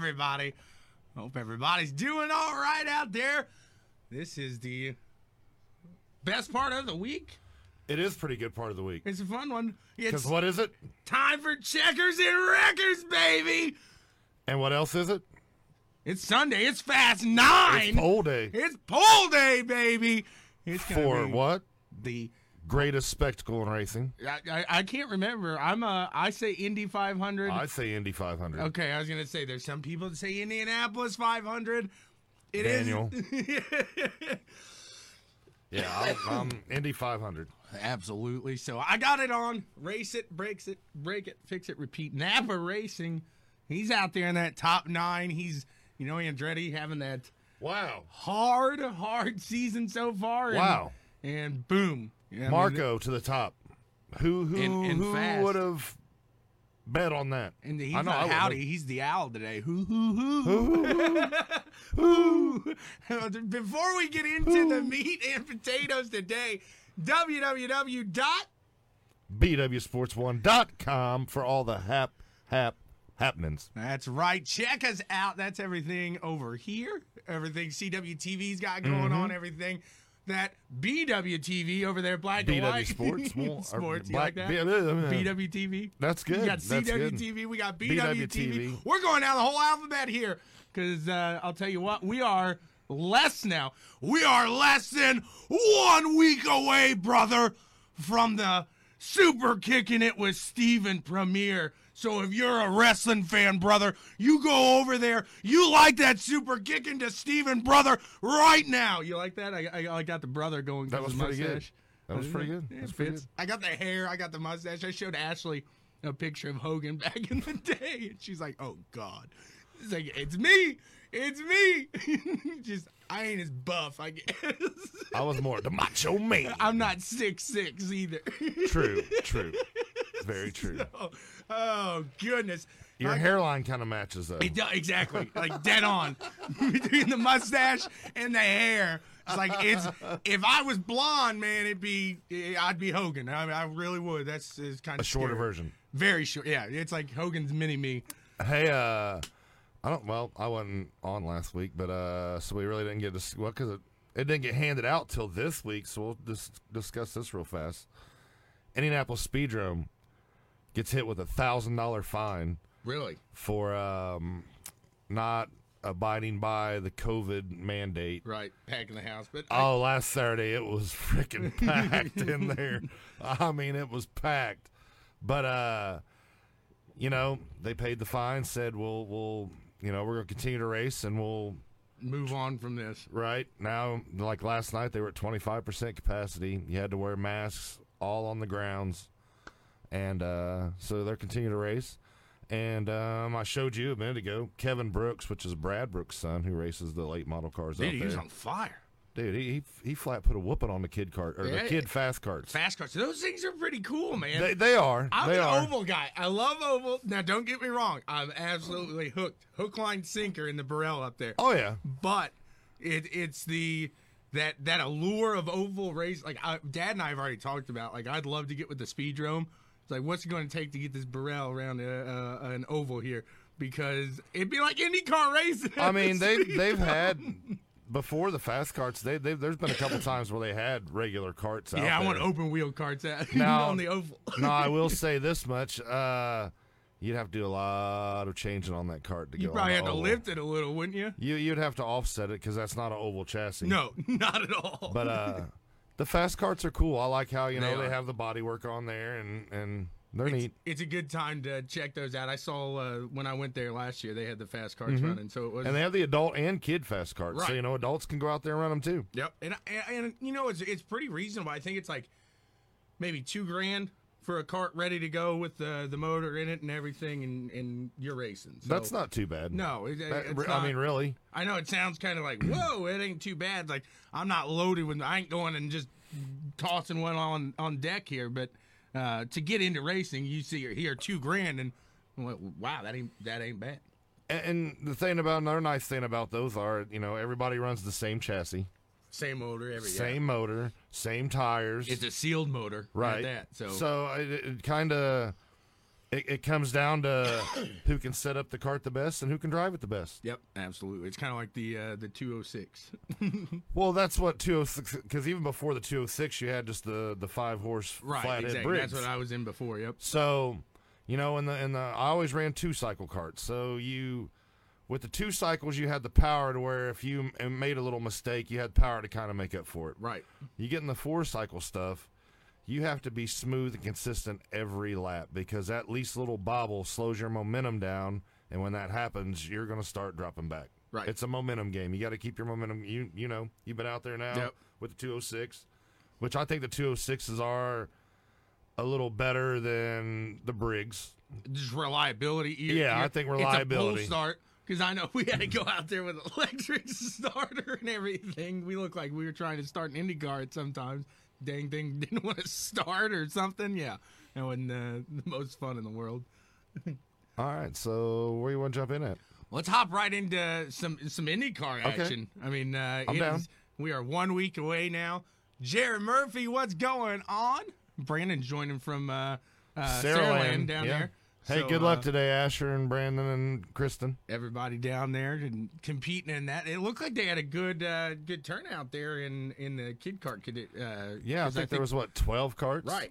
everybody. Hope everybody's doing all right out there. This is the best part of the week. It is pretty good part of the week. It's a fun one. Because It's what is it? time for checkers and records, baby. And what else is it? It's Sunday. It's fast nine. It's poll day. It's poll day, baby. It's For be what? The Greatest spectacle in racing. I, I, I can't remember. I'm a I say Indy 500. I say Indy 500. Okay, I was gonna say there's some people that say Indianapolis 500. It is- Daniel. Yeah, I'll, I'm Indy 500. Absolutely. So I got it on. Race it, breaks it, break it, fix it, repeat. Napa Racing. He's out there in that top nine. He's you know Andretti having that Wow. hard, hard season so far. and- Wow. And, boom. Yeah, I mean, Marco to the top. Who who And- and who fast. would have bet on that? And he's I know I not wouldn't howdy. have. He's the owl today. Hoo hoo hoo. Hoo. Before we get into the meat and potatoes today, www dot BWSports1.com for all the hap hap happenings. That's right. Check us out. That's everything over here. Everything CWTV's got going Mm-hmm. on. Everything that BWTV over there, black and white. Sports, well, Sports. You black- like that? B- BWTV. That's good. We got. CWTV. We got BWTV. BWTV. We're going down the whole alphabet here because uh, I'll tell you what, we are less now. We are less than one week away, brother, from the Super Kicking It with Steven premiere. So if you're a wrestling fan, brother, you go over there. You like that super kicking to Steven, brother, right now. You like that? I, I, I got the brother going. That was pretty good. That was pretty good. Yeah, That's pretty fits. I got the hair. I got the mustache. I showed Ashley a picture of Hogan back in the day, and she's like, "Oh God!" It's like, "It's me. It's me." Just I ain't as buff. I guess I was more the macho man. I'm not six six either. True, true. Very true. oh, oh, goodness. Your I- hairline kind of matches though. It does, exactly, like dead on between the mustache and the hair. It's like it's if I was blonde, man, it'd be I'd be Hogan. I, I really would. That's is kind of A shorter scary. version. Very short. Yeah, it's like Hogan's mini me. Hey, uh, I don't. Well, I wasn't on last week, but uh, so we really didn't get to. Well, because it, it didn't get handed out till this week, so we'll just discuss this real fast. Indianapolis Speedrome gets hit with a thousand dollar fine Really? for um, not abiding by the COVID mandate. Right. Packing the house, but Oh, last Saturday it was freaking packed in there. I mean, it was packed. But uh, you know, they paid the fine. Said we'll we'll you know we're gonna continue to race and we'll move on from this. right now like last night they were at twenty five percent capacity. You had to wear masks all on the grounds, and uh, so they're continuing to race. And um, I showed you a minute ago Kevin Brooks, which is Brad Brooks' son, who races the late model cars Dude, out he there. was on fire. Dude, he, he he flat put a whooping on the kid cart or Yeah. the kid fast carts. Fast cars. Those things are pretty cool, man. They, they are. I'm they an are. oval guy. I love oval. Now, don't get me wrong. I'm absolutely hooked. Hook, line, sinker in the Birel up there. Oh yeah. But it it's the that that allure of oval race. Like I, Dad and I have already talked about. Like I'd love to get with the speedrome. It's like what's it going to take to get this Birel around a, uh, an oval here? Because it'd be like IndyCar racing. I mean they they've had before the fast carts. They they there's been a couple times where they had regular carts out yeah, I there. want open wheel carts out Now- on the oval. no, I will say this much. Uh, you'd have to do a lot of changing on that cart to You go. probably on had to oval. lift it a little, wouldn't you? You you'd have to offset it because that's not an oval chassis. No, not at all. But uh, the fast carts are cool. I like how you know They they, have the bodywork on there and and they're it's, neat. it's a good time to check those out. I saw uh, when I went there last year, they had the fast carts running, so it was. Mm-hmm. And they have the adult and kid fast carts, right. so you know adults can go out there and run them too. Yep, and, and and you know it's it's pretty reasonable. I think it's like maybe two grand for a cart ready to go with the the motor in it and everything, and and you're racing. So, That's not too bad. no. It, That- it's I not- mean, really. I know it sounds kind of like whoa, it ain't too bad. Like I'm not loaded with, I ain't going and just tossing one on on deck here. But uh, to get into racing, you see here two grand, and like, wow, that ain't that ain't bad. And, and the thing about another nice thing about those are, you know, everybody runs the same chassis, Same motor, every same motor, same tires. It's a sealed motor, right. That so, so it, it kind of it, it comes down to who can set up the cart the best and who can drive it the best. Yep, absolutely. It's kind of like the uh, the 206. Well, that's what 206 because even before the 206, you had just the the five horse right, flathead exactly. Briggs. That's what I was in before. Yep. So, you know, in the in the I always ran two cycle carts. So you with the two cycles, you had the power to where if you made a little mistake, you had power to kind of make up for it. Right. You get in the four cycle stuff, you have to be smooth and consistent every lap because that least little bobble slows your momentum down, and when that happens, you're going to start dropping back. Right. It's a momentum game. You got to keep your momentum. You you know you've been out there now Yep. with the 206, which I think the 206s are a little better than the Briggs. Just reliability. You- Yeah, I think It's reliability. a pull start because I know we had to go out there with electric starter and everything. We looked like we were trying to start an Indy car at sometimes. Dang thing didn't want to start or something. Yeah, that wasn't uh, the most fun in the world. All right, so where you want to jump in at? Let's hop right into some some IndyCar Okay. action. I mean, uh, I'm it down. is- we are one week away now. Jared Murphy, what's going on? Brandon joining from uh, uh, Saraland down yeah. there. Hey, So, good luck uh, today, Asher and Brandon and Kristen. everybody down there and competing in that. It looked like they had a good uh, good turnout there in in the kid kart. Kid, uh, Yeah, I think, there was what twelve carts. right.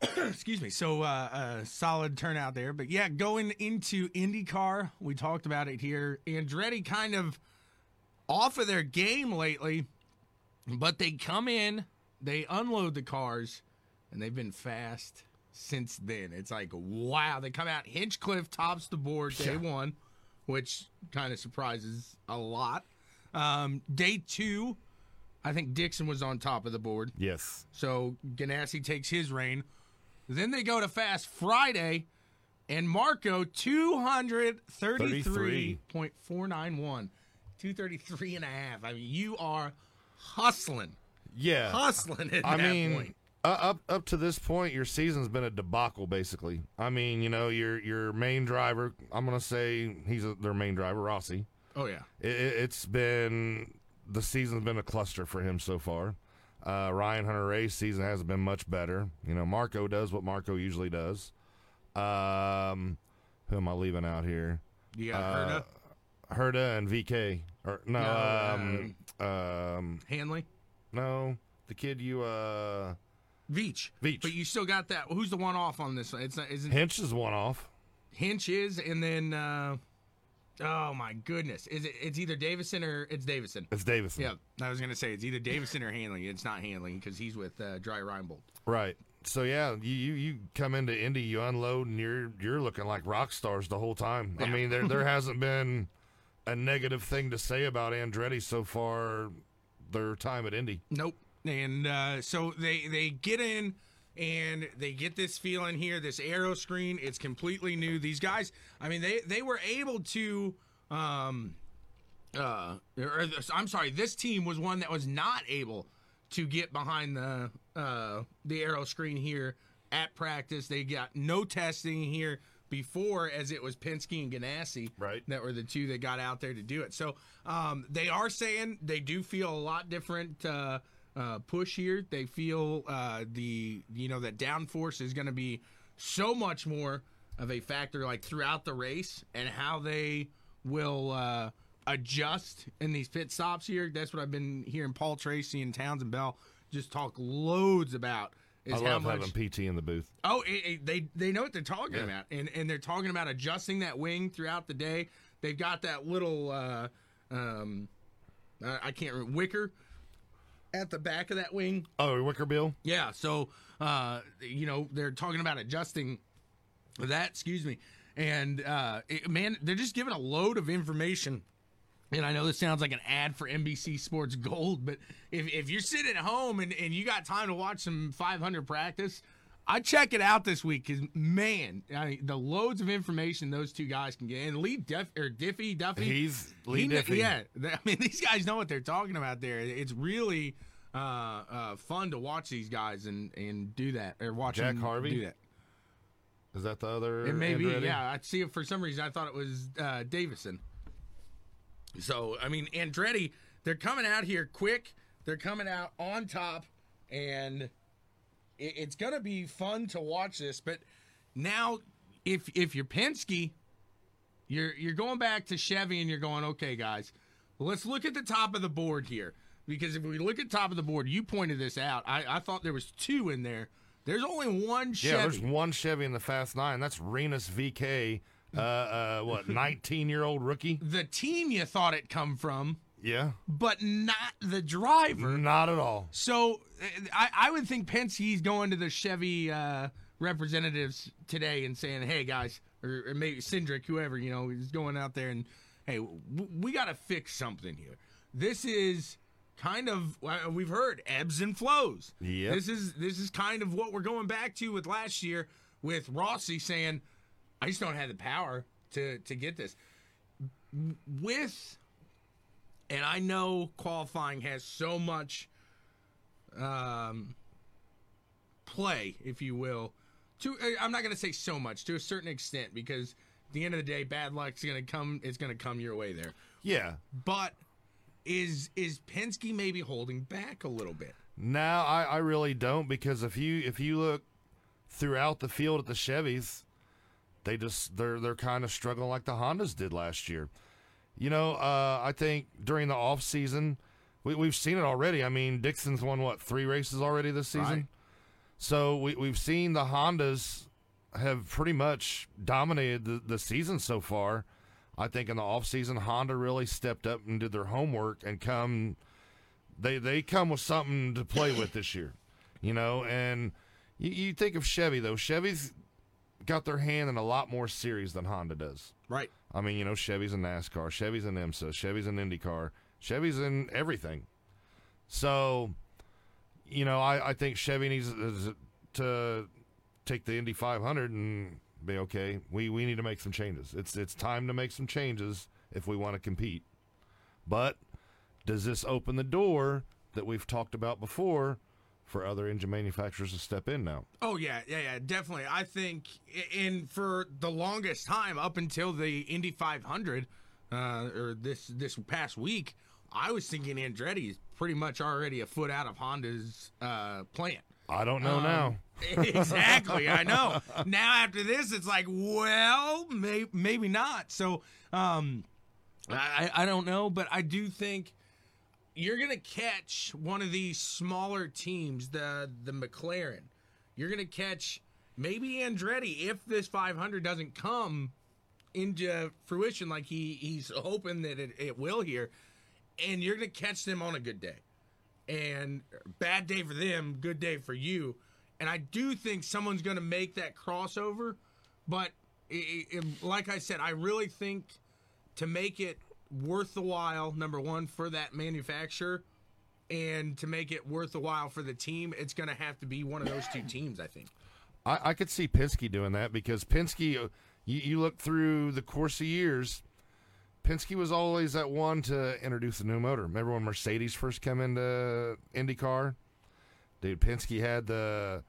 Excuse me. So uh, uh, solid turnout there, but yeah, going into IndyCar, we talked about it here. Andretti kind of off of their game lately, but they come in, they unload the cars, and they've been fast since then. It's like wow, they come out. Hinchcliffe tops the board day Yeah. one, which kind of surprises a lot. Um, day two, I think Dixon was on top of the board. Yes. So Ganassi takes his reign. Then they go to Fast Friday, and Marco 233.491. 233 and a half. I mean, you are hustling. Yeah. Hustling at I that mean, point. Uh, up up to this point, your season's been a debacle, basically. I mean, you know, your your main driver. I'm gonna say he's a, their main driver, Rossi. Oh, yeah. It, it's been the season's been a cluster for him so far. Uh, Ryan Hunter-Reay's season hasn't been much better. You know, Marco does what Marco usually does. Um, who am I leaving out here? You got Uh, Herta, Herda and VeeKay. Or no, No, um, um, Hanley, no, the kid you uh, Veach. Veach. But you still got that. Who's the one off on this? one? It's not, isn't Hinch is one off. Hinch is, and then, uh, oh my goodness. Is it, it's either Davison or it's Davison. It's Davison. Yeah, I was gonna say it's either Davison or Hanley. It's not Hanley because he's with uh, Dreyer Reinbold. Right. So yeah, you, you you come into Indy, you unload, and you're you're looking like rock stars the whole time. I mean, there there hasn't been a negative thing to say about Andretti so far. Their time at Indy. Nope. And uh, so they they get in and they get this feeling here, this aeroscreen. It's completely new. These guys, I mean, they they were able to. Um, uh, or, I'm sorry, this team was one that was not able to get behind the uh, the aeroscreen here at practice. They got no testing here before, as it was Penske and Ganassi Right. that were the two that got out there to do it. So um, they are saying they do feel a lot different uh, uh, push here. They feel uh, the you know that downforce is going to be so much more of a factor like throughout the race and how they will uh, adjust in these pit stops here. That's what I've been hearing Paul Tracy and Townsend Bell just talk loads about. Is I how love much having PT in the booth. Oh, it, it- they they know what they're talking about, and and they're talking about adjusting that wing throughout the day. They've got that little, uh, um, I, I can't remember wicker at the back of that wing. Oh, Wicker Bill. Yeah, so uh, you know they're talking about adjusting that. Excuse me, and uh, it- man, they're just giving a load of information. And I know this sounds like an ad for NBC Sports Gold, but if, if you're sitting at home and, and you got time to watch some 500 practice, I check it out this week because man, I, the loads of information those two guys can get. And Lee Duff or Diffey Duffy, He's Lee he Diffey. Yeah, I mean these guys know what they're talking about. There, it's really uh, uh, fun to watch these guys and and do that or watch Jack Harvey? do that. Is that the other? It may be, yeah. I see it for some reason. I thought it was uh, Davison. So I mean, Andretti, they're coming out here quick. They're coming out on top, and it, it's gonna be fun to watch this. But now if if you're Penske, you're you're going back to Chevy and you're going, okay, guys, let's look at the top of the board here. Because if we look at top of the board, you pointed this out. I, I thought there was two in there. There's only one Chevy. Yeah, there's one Chevy in the Fast Nine. That's Rinus VeeKay. Uh, uh, what, 19 year old rookie? the team you thought it come from, Yeah, but not the driver. not at all. So I, I would think Penske's going to the Chevy uh, representatives today and saying, "Hey guys," or, or maybe Cindric, whoever you know, is going out there and, "Hey, w- we got to fix something here. This is." Kind of, uh, we've heard ebbs and flows. Yep. This is this is kind of what we're going back to with last year with Rossi saying, "I just don't have the power to to get this." With, and I know qualifying has so much um, play, if you will. To uh, I'm not going to say so much to a certain extent because at the end of the day, bad luck's going to come. It's going to come your way there. Yeah. But is is Penske maybe holding back a little bit? No, I, I really don't because if you if you look throughout the field at the Chevys, they just they're they're kind of struggling like the Hondas did last year. You know, uh, I think during the off season, we, we've seen it already. I mean, Dixon's won what three races already this season, Right. so we we've seen the Hondas have pretty much dominated the, the season so far. I think in the off season, Honda really stepped up and did their homework and come they they come with something to play with this year, you know. And you, you think of Chevy though. Chevy's got their hand in a lot more series than Honda does. Right. I mean, you know, Chevy's in NASCAR, Chevy's in IMSA, Chevy's in IndyCar, Chevy's in everything. So, you know, I, I think Chevy needs to take the Indy 500 and be okay. We we need to make some changes. It's it's time to make some changes if we want to compete. But does this open the door that we've talked about before for other engine manufacturers to step in now? Oh yeah, yeah, yeah, definitely. I think, in for the longest time up until the Indy 500, uh, or this this past week, I was thinking Andretti is pretty much already a foot out of Honda's uh, plant. I don't know now. Exactly, I know. Now after this, it's like, well, may, maybe not. So, um, I I don't know, but I do think you're gonna catch one of these smaller teams, the the McLaren. You're gonna catch maybe Andretti if this 500 doesn't come into fruition like he he's hoping that it, it will here, and you're gonna catch them on a good day, and bad day for them, good day for you, and I do think someone's gonna make that crossover, but it, it, like I said, I really think to make it worth the while, number one, for that manufacturer, and to make it worth the while for the team, it's going to have to be one of those two teams, I think. I, I could see Penske doing that because Penske, uh, you, you look through the course of years, Penske was always that one to introduce a new motor. Remember when Mercedes first came into IndyCar? Dude, Penske had the.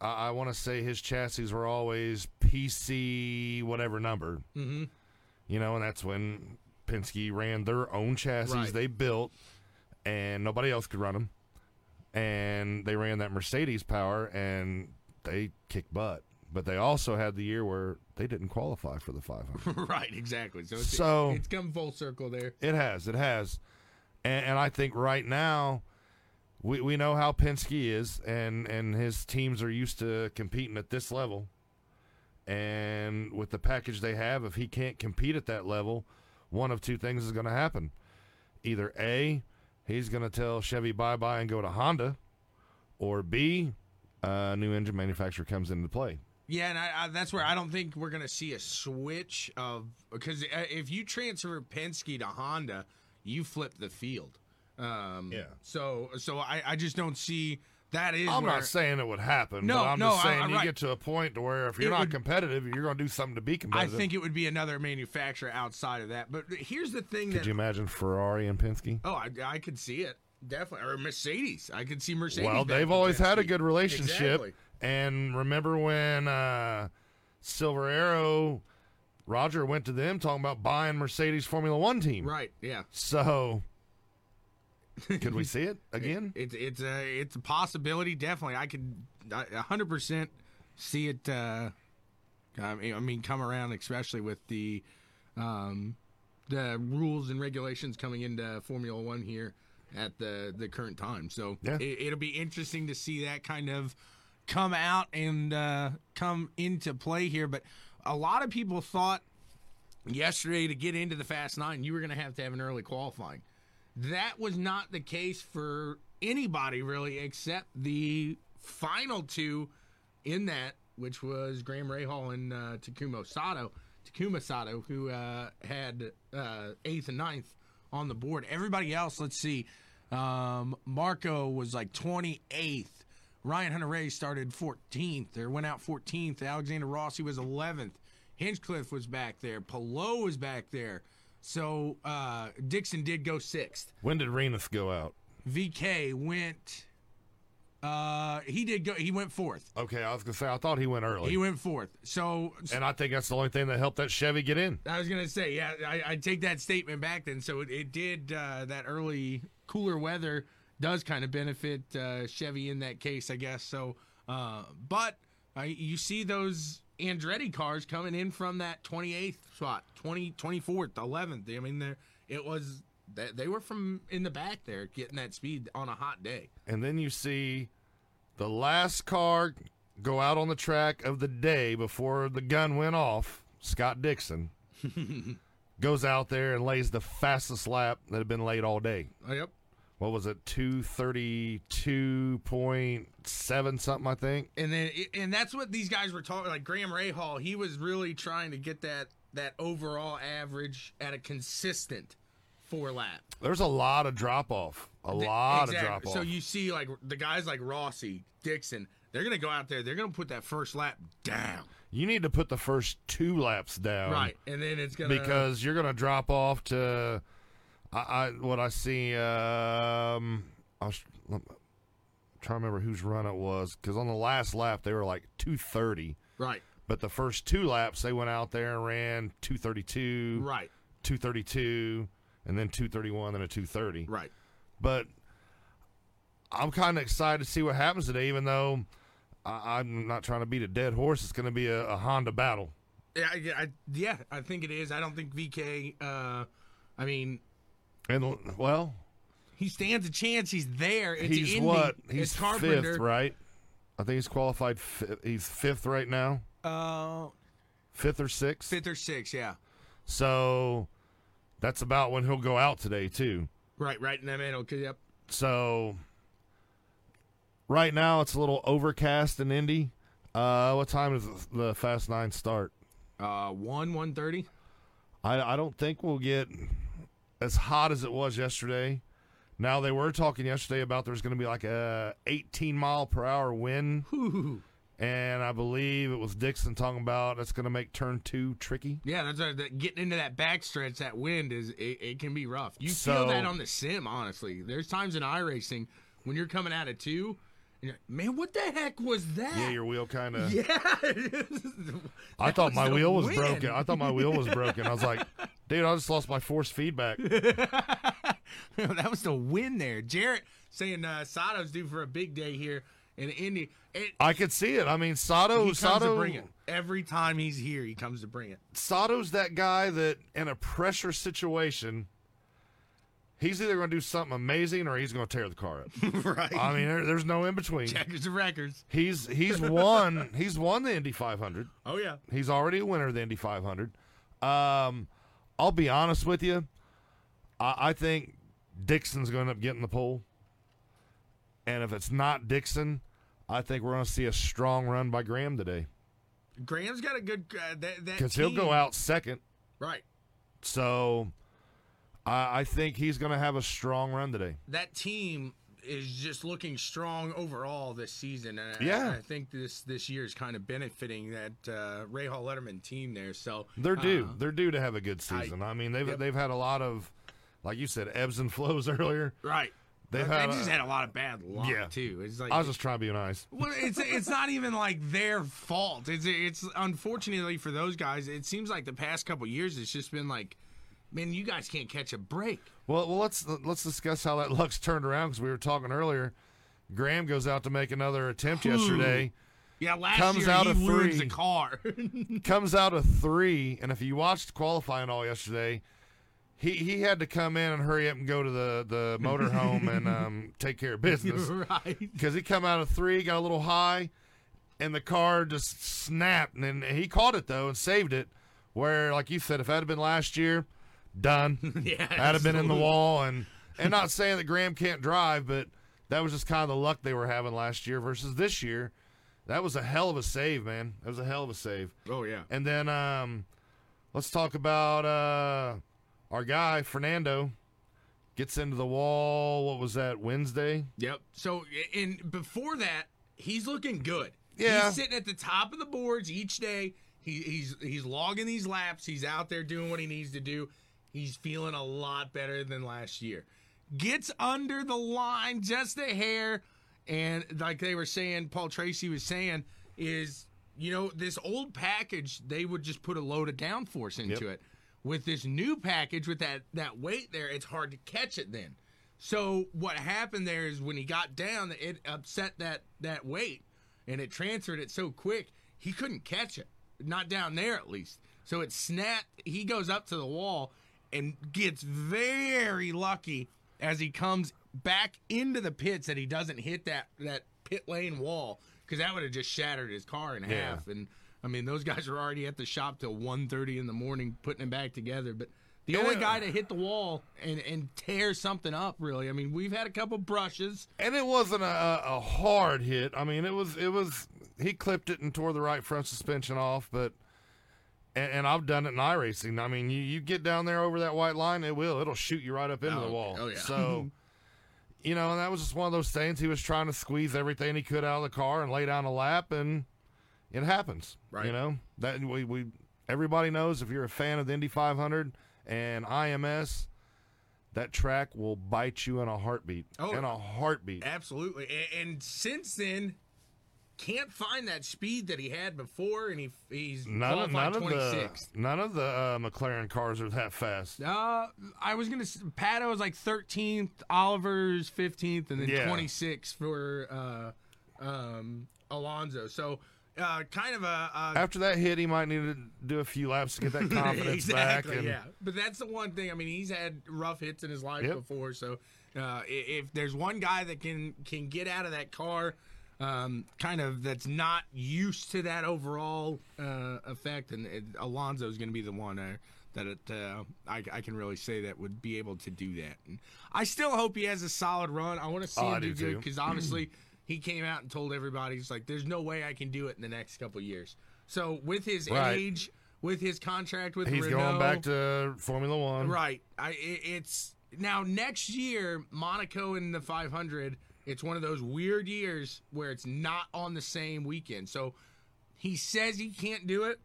I, I want to say his chassis were always PC whatever number. Mm-hmm. You know, and that's when Penske ran their own chassis Right. they built, and nobody else could run them. And they ran that Mercedes power, and they kicked butt. But they also had the year where they didn't qualify for the 500. right, exactly. So it's, So- it's come full circle there. it has, it has, and, and I think right now. We, we know how Penske is, and, and his teams are used to competing at this level. And with the package they have, if he can't compete at that level, one of two things is going to happen. Either A, he's going to tell Chevy bye bye and go to Honda, or B, a new engine manufacturer comes into play. Yeah, and I, I, that's where I don't think we're going to see a switch of because uh, if you transfer Penske to Honda, you flip the field. Um, Yeah. So so I, I just don't see that is. I'm where, not saying it would happen, No, but I'm no, just saying I'm you right. get to a point to where if you're It not would- competitive, you're going to do something to be competitive. I think it would be another manufacturer outside of that. But here's the thing Could that you imagine Ferrari and Penske? oh I, I could see it definitely or Mercedes. I could see Mercedes. Well, they've always had a good relationship. Exactly. And remember when uh, Silver Arrow, Roger went to them talking about buying Mercedes Formula One team. Right. Yeah. So, could we see it again? It's it's a it's a possibility. Definitely, I could a hundred percent see it. Uh, I mean, I mean, come around, especially with the um, the rules and regulations coming into Formula One here at the the current time. So Yeah. it, it'll be interesting to see that kind of come out and uh, come into play here. But a lot of people thought yesterday to get into the Fast Nine, you were going to have to have an early qualifying. That was not the case for anybody really, except the final two in that, which was Graham Rahal and uh, Takuma Sato. Takuma Sato, who uh, had uh, eighth and ninth on the board. Everybody else, let's see. Um, Marco was like 28th. Ryan Hunter-Reay started 14th or went out 14th. Alexander Rossi was 11th. Hinchcliffe was back there. Pelot was back there. So uh, Dixon did go sixth. When did Rinus go out? VeeKay went. Uh, he did go. He went fourth. Okay, I was gonna say I thought he went early, He went fourth. So and I think that's the only thing that helped that Chevy get in. I was gonna say, yeah, I, I take that statement back. Then, so it, it did uh, that early cooler weather does kind of benefit uh, Chevy in that case, I guess. So, uh, but uh, you see those Andretti cars coming in from that 28th spot, 20, 24th, 11th. I mean, there it was. They, they were from in the back there getting that speed on a hot day. And then you see the last car go out on the track of the day before the gun went off. Scott Dixon goes out there and lays the fastest lap that had been laid all day. Yep. What was it? Two thirty two point seven something, I think. and then and that's what these guys were talking like Graham Rahal he was really trying to get that that overall average at a consistent four lap There's a lot of drop off. A lot Exactly. of drop off. so you see like the guys like Rossi Dixon they're gonna go out there they're gonna put that first lap down You need to put the first two laps down. right and then it's gonna because you're going to drop off to I, I what I see. Um, I was I'm trying to remember whose run it was because on the last lap they were like 230, right but the first two laps they went out there and ran 232, right 232, and then 231, then a 230. right But I'm kind of excited to see what happens today, even though. I, I'm not trying to beat a dead horse. It's going to be a, a Honda battle. yeah yeah I, yeah I think it is I don't think VeeKay uh I mean And well, he stands a chance he's there it's he's Indy. what? it's He's Carpenter fifth, right? I think he's qualified. Fi- he's fifth right now, uh fifth or sixth. fifth or sixth yeah So that's about when he'll go out today too. Right, right in that middle. Yep. So right now it's a little overcast in Indy. Uh, what time does the Fast Nine start? Uh, one one thirty. I I don't think we'll get as hot as it was yesterday. Now they were talking yesterday about there's going to be like a 18 mile per hour wind, and I believe it was Dixon talking about that's going to make turn two tricky. Yeah, that's uh, that, getting into that backstretch. That wind is it, it can be rough. You So- feel that on the sim, honestly. There's times in iRacing when you're coming out of two, man, what the heck was that? Yeah, your wheel kind of. yeah. I thought my wheel was broken. I thought my wheel was broken. I was like, dude, I just lost my force feedback. that was the win there. Jarrett saying uh, Sato's due for a big day here in Indy. It, I could see it. I mean, Sato, Sato, to bring it every time he's here. He comes to bring it. Sato's that guy that in a pressure situation, he's either going to do something amazing or he's going to tear the car up. right. I mean, there, there's no in between. Checkers of records. He's he's won he's won the Indy 500. Oh yeah. He's already a winner of the Indy 500. Um, I'll be honest with you. I, I think Dixon's going to end up getting the pole. And if it's not Dixon, I think we're going to see a strong run by Graham today Graham's got a good uh, that that because he'll go out second. right. So I, I think he's going to have a strong run today. That team is just looking strong overall this season, and Yeah. I, think this this year is kind of benefiting that uh, Rahal Letterman team there. So They're due. uh, They're due to have a good season. I, mean, they've Yep. they've had a lot of, like you said, ebbs and flows earlier. right. They've they had just had a lot of bad luck Yeah. too. It's like I was just trying to be nice. well, it's it's not even like their fault. It's it's unfortunately for those guys. It seems like the past couple years, it's just been like, man, you guys can't catch a break. Well, well, let's let's discuss how that luck's turned around because we were talking earlier. Graham goes out to make another attempt yesterday, Yeah, last Comes year out he of three. the car. comes out of three, and if you watched qualifying all yesterday, he he had to come in and hurry up and go to the the motorhome and um, take care of business right. because he come out of three, got a little high, and the car just snapped, and then he caught it though and saved it. Where, like you said, if that had been last year, done. Yeah. I'd have been in the wall, and and not saying that Graham can't drive, but that was just kind of the luck they were having last year versus this year. That was a hell of a save, man. That was a hell of a save. Oh yeah. And then um, let's talk about uh, our guy Fernando gets into the wall. What was that Wednesday? Yep. So, and before that, he's looking good. Yeah. He's sitting at the top of the boards each day. He, he's he's logging these laps. He's out there doing what he needs to do. He's feeling a lot better than last year. Gets under the line just a hair, and like they were saying, Paul Tracy was saying, is you know this old package they would just put a load of downforce into Yep. it. With this new package with that that weight there, it's hard to catch it then. So what happened there is when he got down, it upset that that weight, and it transferred it so quick he couldn't catch it, not down there at least. So it snapped. He goes up to the wall and gets very lucky as he comes back into the pits that he doesn't hit that that pit lane wall because that would have just shattered his car in Yeah. half. And I mean, those guys were already at the shop till 1.30 in the morning putting it back together, but. The only Yeah. guy to hit the wall and, and tear something up, really. I mean, we've had a couple brushes. And it wasn't a, a hard hit. I mean, it was it was he clipped it and tore the right front suspension off, but. And, and I've done it in iRacing. I mean, you, you get down there over that white line, it will. It'll shoot you right up into Oh, the wall. oh, yeah. So, you know, and that was just one of those things. He was trying to squeeze everything he could out of the car and lay down a lap, and it happens. Right. You know that we we everybody knows if you're a fan of the Indy 500 and IMS, that track will bite you in a heartbeat. Oh. in a heartbeat. Absolutely. And, and since then, can't find that speed that he had before, and he he's None of, none of the 26th. none of the uh, McLaren cars are that fast. Uh, I was gonna. s- Pato was like 13th, Oliver's 15th, and then Yeah. 26th for uh, um, Alonso. So, uh, kind of a, a After that hit, he might need to do a few laps to get that confidence back. And yeah. But that's the one thing. I mean, he's had rough hits in his life Yep. before. So uh, if there's one guy that can can get out of that car, um, kind of that's not used to that overall uh, effect, and it, Alonso is going to be the one uh, that it, uh, I, I can really say that would be able to do that. And I still hope he has a solid run. I want to see Oh, him do do good because obviously. He came out and told everybody, he's like, "There's no way I can do it in the next couple years." So with his Right. age, with his contract with he's Renault, going back to Formula One. right. I it, it's now next year Monaco in the 500. It's one of those weird years where it's not on the same weekend. So he says he can't do it,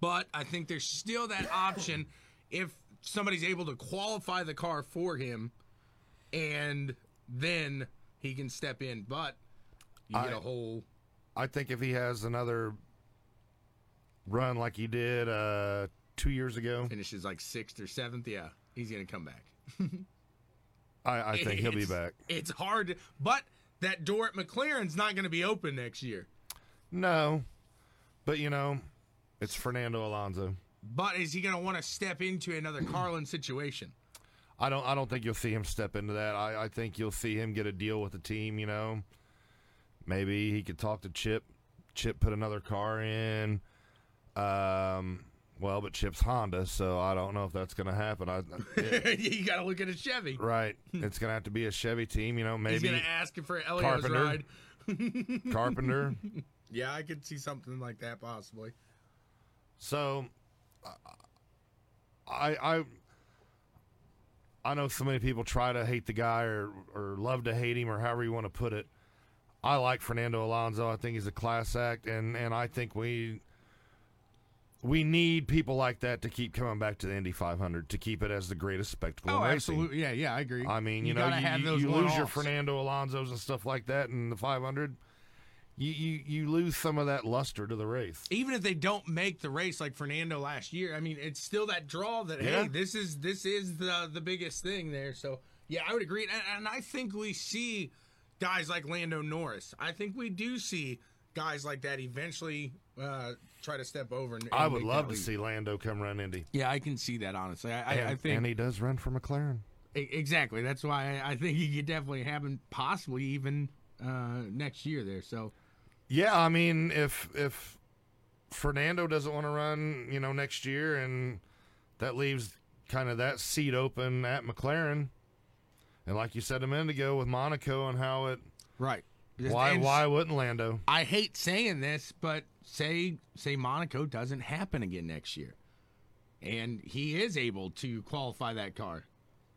but I think there's still that option if somebody's able to qualify the car for him, and then he can step in. But you get a whole I think if he has another run like he did uh, two years ago, finishes like sixth or seventh. Yeah, he's gonna come back. I, I think he'll be back. It's hard, but that door at McLaren's not going to be open next year. No, but you know, it's Fernando Alonso. But is he going to want to step into another Carlin situation? I don't. I don't think you'll see him step into that. I, I think you'll see him get a deal with the team. You know, maybe he could talk to Chip. Chip put another car in. Um. Well, but Chip's Honda, so I don't know if that's going to happen. I, it- you got to look at a Chevy. right. It's going to have to be a Chevy team. You know, maybe He's going to ask for Elio's Carpenter. ride. Carpenter. Yeah, I could see something like that possibly. So, I I I know so many people try to hate the guy or or love to hate him or however you want to put it. I like Fernando Alonso. I think he's a class act, and and I think we we need people like that to keep coming back to the Indy 500 to keep it as the greatest spectacle. in racing. Yeah, yeah, I agree. I mean, you, You know, you, have you- those you lose your. Fernando Alonso's and stuff like that in the 500. You, you you lose some of that luster to the race. Even if they don't make the race like Fernando last year, I mean, it's still that draw that Yeah. hey, this is this is the the biggest thing there. So yeah, I would agree, and, and I think we see guys like Lando Norris. I think we do see guys like that eventually uh, try to step over. And, I would love to leap. see Lando come run Indy. Yeah, I can see that honestly. I, I, and, I think and he does run for McLaren. Exactly. That's why I, I think it could definitely happen, possibly even uh, next year there. So Yeah, I mean, if if Fernando doesn't want to run, you know, next year, and that leaves kind of that seat open at McLaren, and like you said a minute ago with Monaco and how it, right. why And why wouldn't Lando? I hate saying this, but say say Monaco doesn't happen again next year, and he is able to qualify that car,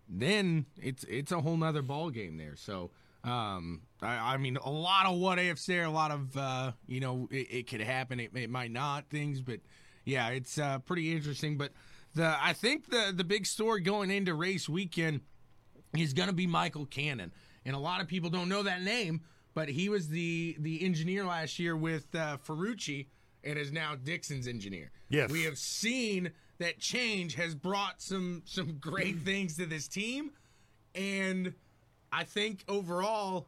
then it's it's a whole nother ball game there. So. Um, I, I mean, a lot of what ifs there, a lot of, uh, you know, it, it could happen, it, it might not, things, but yeah, it's uh, pretty interesting. But the I think the the big story going into race weekend is going to be Michael Cannon. And a lot of people don't know that name, but he was the the engineer last year with uh, Ferrucci and is now Dixon's engineer. Yes. We have seen that change has brought some some great things to this team and I think overall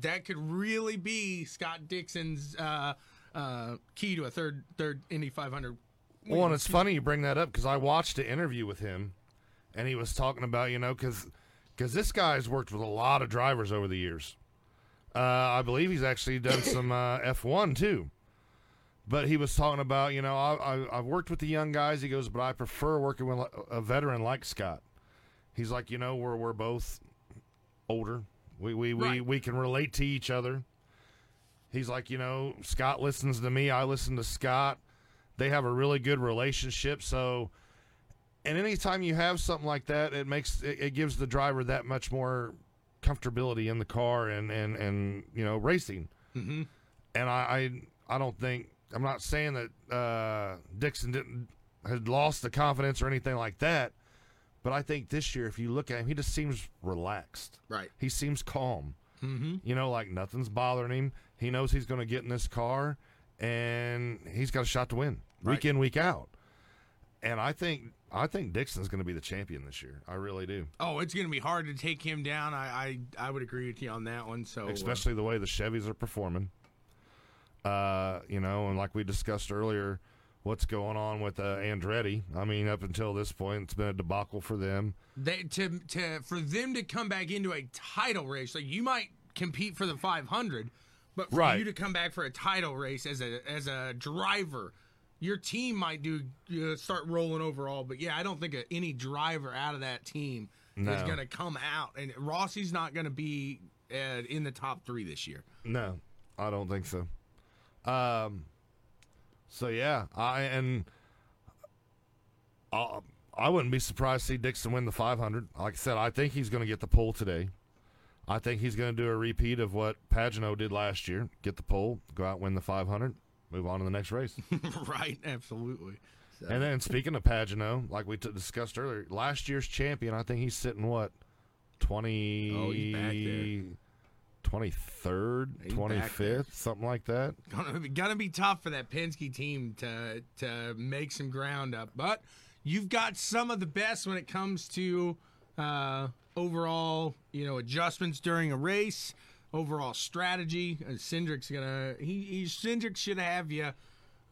that could really be Scott Dixon's uh, uh, key to a third third Indy 500 Well, and it's funny you bring that up because I watched an interview with him, and he was talking about you know because because this guy's worked with a lot of drivers over the years. Uh, I believe he's actually done some uh, F1 too. But he was talking about you know I, I I've worked with the young guys. He goes, but I prefer working with a veteran like Scott. He's like you know we're we're both older. We we we, we can relate to each other. He's like, you know, Scott listens to me, I listen to Scott. They have a really good relationship, so and anytime you have something like that, it makes it, it gives the driver that much more comfortability in the car and and and you know racing. Mhm. And I, I I don't think I'm not saying that uh, Dixon didn't had lost the confidence or anything like that, but I think this year, if you look at him, he just seems relaxed. Right. He seems calm. Mm-hmm. You know, like nothing's bothering him. He knows he's going to get in this car, and he's got a shot to win week in, week out. And I think I think Dixon's going to be the champion this year. I really do, Oh, it's going to be hard to take him down. I, I I would agree with you on that one. So uh, especially the way the Chevys are performing. Uh, you know, and like we discussed earlier, what's going on with uh, Andretti? I mean, up until this point, it's been a debacle for them. they, to to for them to come back into a title race, like you might compete for the 500, but for Right. you to come back for a title race as a as a driver, your team might do uh, start rolling overall. But yeah, I don't think uh any driver out of that team is going to come out, and Rossi's not going to be uh, in the top three this year. No, I don't think so. Um, so yeah, I and I I wouldn't be surprised to see Dixon win the 500. Like I said, I think he's going to get the pole today. I think he's going to do a repeat of what Pagenaud did last year: get the pole, go out, win the 500, move on to the next race. right? Absolutely. So, and then speaking of Pagenaud, like we t- discussed earlier, last year's champion, I think he's sitting what twenty. Oh, he's back there. 23rd, 25th, something like that. gonna be, gonna be tough for that Penske team to to make some ground up. But you've got some of the best when it comes to uh, overall, you know, adjustments during a race, overall strategy. Uh, Cindric's gonna he, he Cindric should have you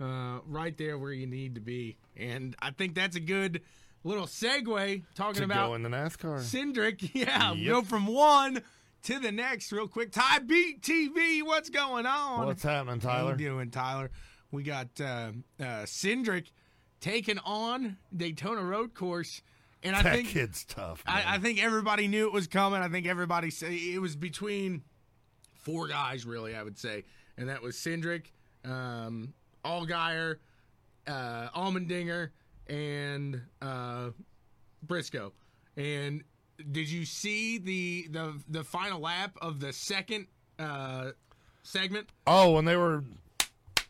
uh, right there where you need to be, and I think that's a good little segue talking to about go in the NASCAR. Cindric, yeah, Yep. go from one to the next real quick. Ty Beat TV, what's going on? What's happening, Tyler? How you doing, Tyler? We got uh, uh, Cindric taking on Daytona Road Course, and I that think kid's tough. I, I think everybody knew it was coming. I think everybody say it was between four guys, really. I would say, and that was Cindric, um, Allgaier, uh, Allmendinger, and uh, Briscoe. And did you see the the the final lap of the second uh, segment? oh, when they were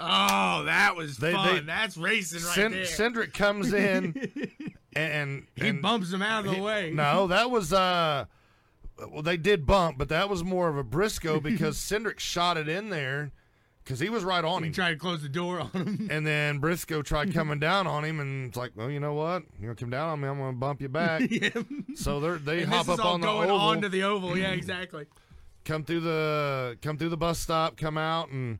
Oh, that was They- fun. they- That's racing right there. Cindric comes in and, he and bumps him out of the he- way. No, that was uh well they did bump, but that was more of a Briscoe because Cindric shot it in there because he was right on He him. tried to close the door on him. And then Briscoe tried coming down on him, and it's like, well, you know what? You're gonna come down on me. I'm gonna bump you back. yeah. So they're, they And hop up on the going oval, onto the oval. Yeah, exactly. come through the come through the bus stop, come out, and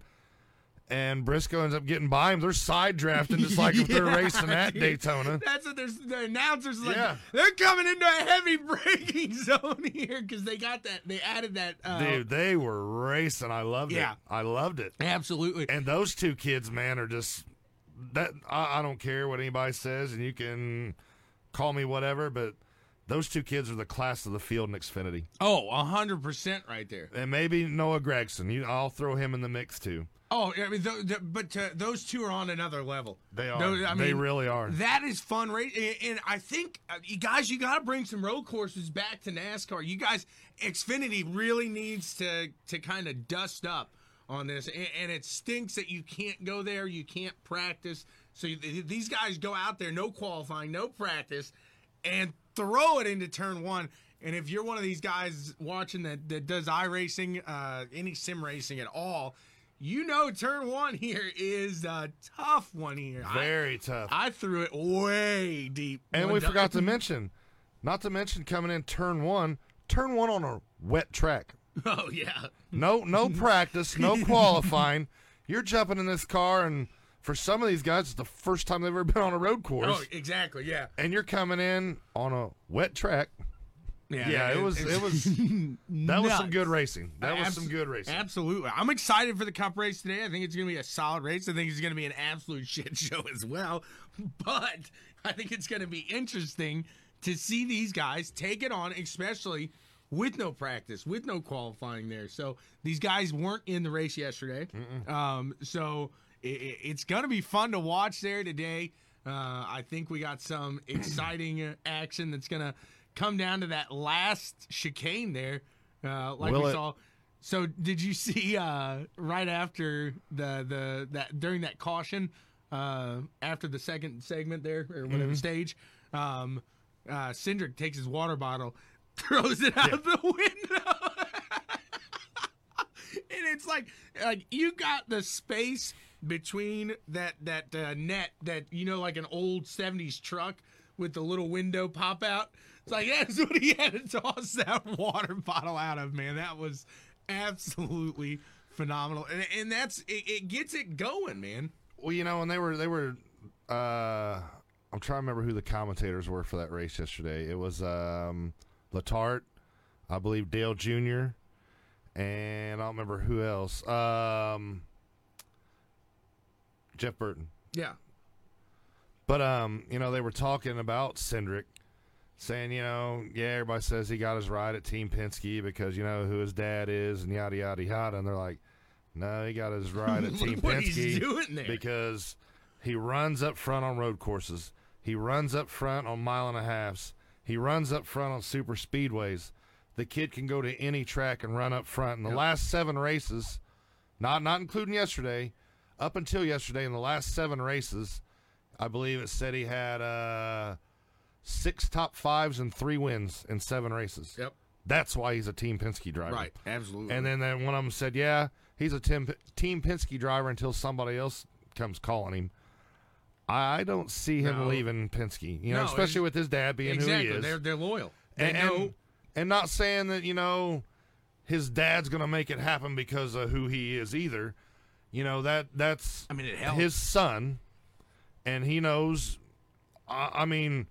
and Briscoe ends up getting by him. They're side drafting just like if they're racing at. Daytona. That's what there's the announcers like. Yeah. They're coming into a heavy braking zone here because they got that. They added that. Uh, Dude, they were racing. I loved Yeah. it. I loved it. absolutely. And those two kids, man, are just that. I, I don't care what anybody says, and you can call me whatever, but those two kids are the class of the field in Xfinity. Oh, hundred percent right there. And maybe Noah Gragson. You, I'll throw him in the mix too. Oh, I mean, th- th- but uh, those two are on another level. They are. Those- I they really are. That is fun, right? And, and I think uh, you guys, you got to bring some road courses back to NASCAR. You guys, Xfinity really needs to to kind of dust up on this, and, and it stinks that you can't go there, you can't practice. So you, th- these guys go out there, no qualifying, no practice, and throw it into turn one. And if you're one of these guys watching that that does iRacing, uh, any sim racing at all. You know, turn one here is a tough one here. I- Very tough. I threw it way deep. And we forgot to mention, not to mention coming in turn one, turn one on a wet track. Oh yeah. No, no practice, no qualifying. You're jumping in this car, and for some of these guys, it's the first time they've ever been on a road course. Oh, exactly. Yeah. and you're coming in on a wet track. Yeah, it was it was that was some good racing. That was Abs- some good racing. Absolutely. I'm excited for the cup race today. I think it's going to be a solid race. I think it's going to be an absolute shit show as well. But I think it's going to be interesting to see these guys take it on, especially with no practice, with no qualifying there. So these guys weren't in the race yesterday. Um, so i i- it's going to be fun to watch there today. Uh, I think we got some exciting uh, action that's going to come down to that last chicane there. Uh, like Will we it? saw. So did you see uh, right after the the that during that caution uh, after the second segment there or whatever Mm-hmm. stage, um, uh, Cindric takes his water bottle, throws it out the window, and it's like like you got the space between that that uh, net that you know like an old '70s truck with the little window pop out. It's like that's what he had to toss that water bottle out of, man. That was absolutely phenomenal, and, and that's it, it. Gets it going, man. Well, you know, and they were they were. Uh, I'm trying to remember who the commentators were for that race yesterday. It was um, Letarte, I believe Dale Jr., and I don't remember who else. Um, Jeff Burton. Yeah, But um, you know, they were talking about Cindric, saying, you know, yeah, everybody says he got his ride at Team Penske because you know who his dad is and yada yada yada, and they're like, no, he got his ride at Team Penske he's doing there. because he runs up front on road courses, he runs up front on mile and a halfs, he runs up front on super speedways. The kid can go to any track and run up front. In the Yep. last seven races, not not including yesterday, up until yesterday, in the last seven races, I believe it said he had uh, six top fives and three wins in seven races. Yep. That's why he's a Team Penske driver. right, absolutely. And then, then one of them said, "Yeah, he's a team, team Penske driver until somebody else comes calling him." I don't see him No. leaving Penske. You know, No, especially with his dad being exactly, who he is. they're they're loyal. They and, know. and and not saying that you know his dad's going to make it happen because of who he is either. You know that that's I mean, it helps. his son, and he knows. I, I mean,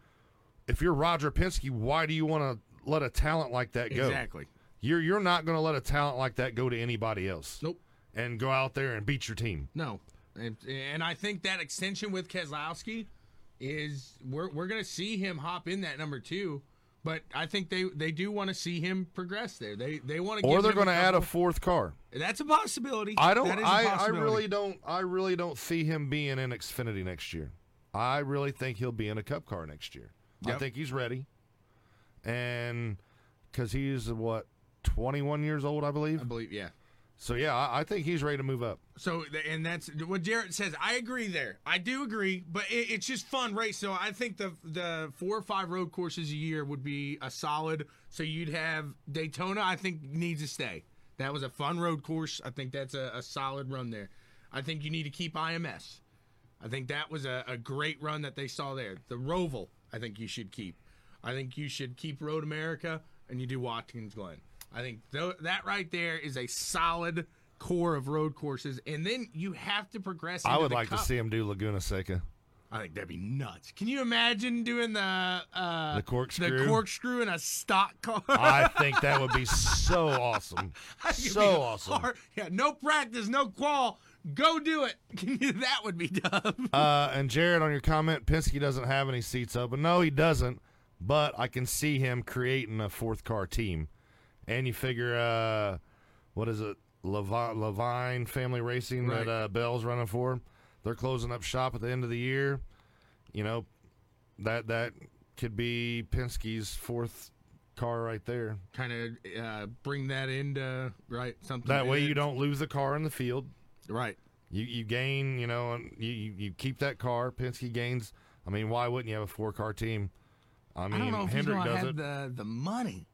if you're Roger Penske, why do you want to let a talent like that go? exactly. You're you're not going to let a talent like that go to anybody else. Nope. And go out there and beat your team. No, and, and I think that extension with Keselowski is we're we're gonna see him hop in that number two, but I think they they do want to see him progress there. They they want to. Or they're going to add a fourth car. That's a possibility. I don't. That is a I, I really don't. I really don't see him being in Xfinity next year. I really think he'll be in a Cup car next year. I think he's ready, and because he's what twenty one years old, I believe. I believe, yeah. So yeah, I, I think he's ready to move up. So, and that's what Jarrett says. I agree there. I do agree, but it, it's just fun race. So I think the the four or five road courses a year would be a solid. So you'd have Daytona. I think needs to stay. That was a fun road course. I think that's a, a solid run there. I think you need to keep IMS. I think that was a, a great run that they saw there. The Roval, I think you should keep. I think you should keep Road America and you do Watkins Glen. I think th- that right there is a solid core of road courses, and then you have to progress. I would like Cup. to see him do Laguna Seca. I think that'd be nuts. Can you imagine doing the uh, The corkscrew? the corkscrew in a stock car? I think that would be so awesome. So awesome. hard. Yeah, no practice, no qual. Go do it. that would be dumb. Uh, and Jared, on your comment, Penske doesn't have any seats open. No, he doesn't. But I can see him creating a fourth car team. And you figure, uh, what is it, Levi- Leavine Family Racing Right. that uh, Bell's running for? They're closing up shop at the end of the year. You know, that that could be Penske's fourth car right there. kind of uh, bring that into right something. That way you don't lose the car in the field. Right. You you gain, you know, um, and you, you, keep that car. Penske gains. I mean, why wouldn't you have a four car team? I mean, I don't know if Hendrick he's does have it. the the money.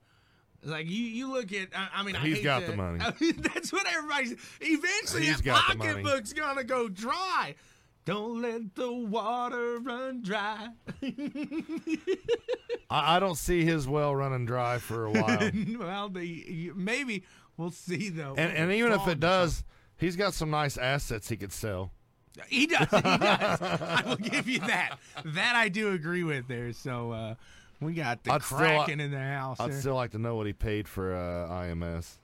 Like you, you look at. I, I mean, I He's hate got the money. I mean, that's what everybody's. Eventually, He's that got the money. pocketbook's gonna go dry. Don't let the water run dry. I, I don't see his well running dry for a while. well, the maybe we'll see though. and even if it does, he's got some nice assets he could sell. He does. He does. I will give you that. That I do agree with there. So uh, we got the I'd still- Kraken in the house. I'd there. still like to know what he paid for uh, IMS.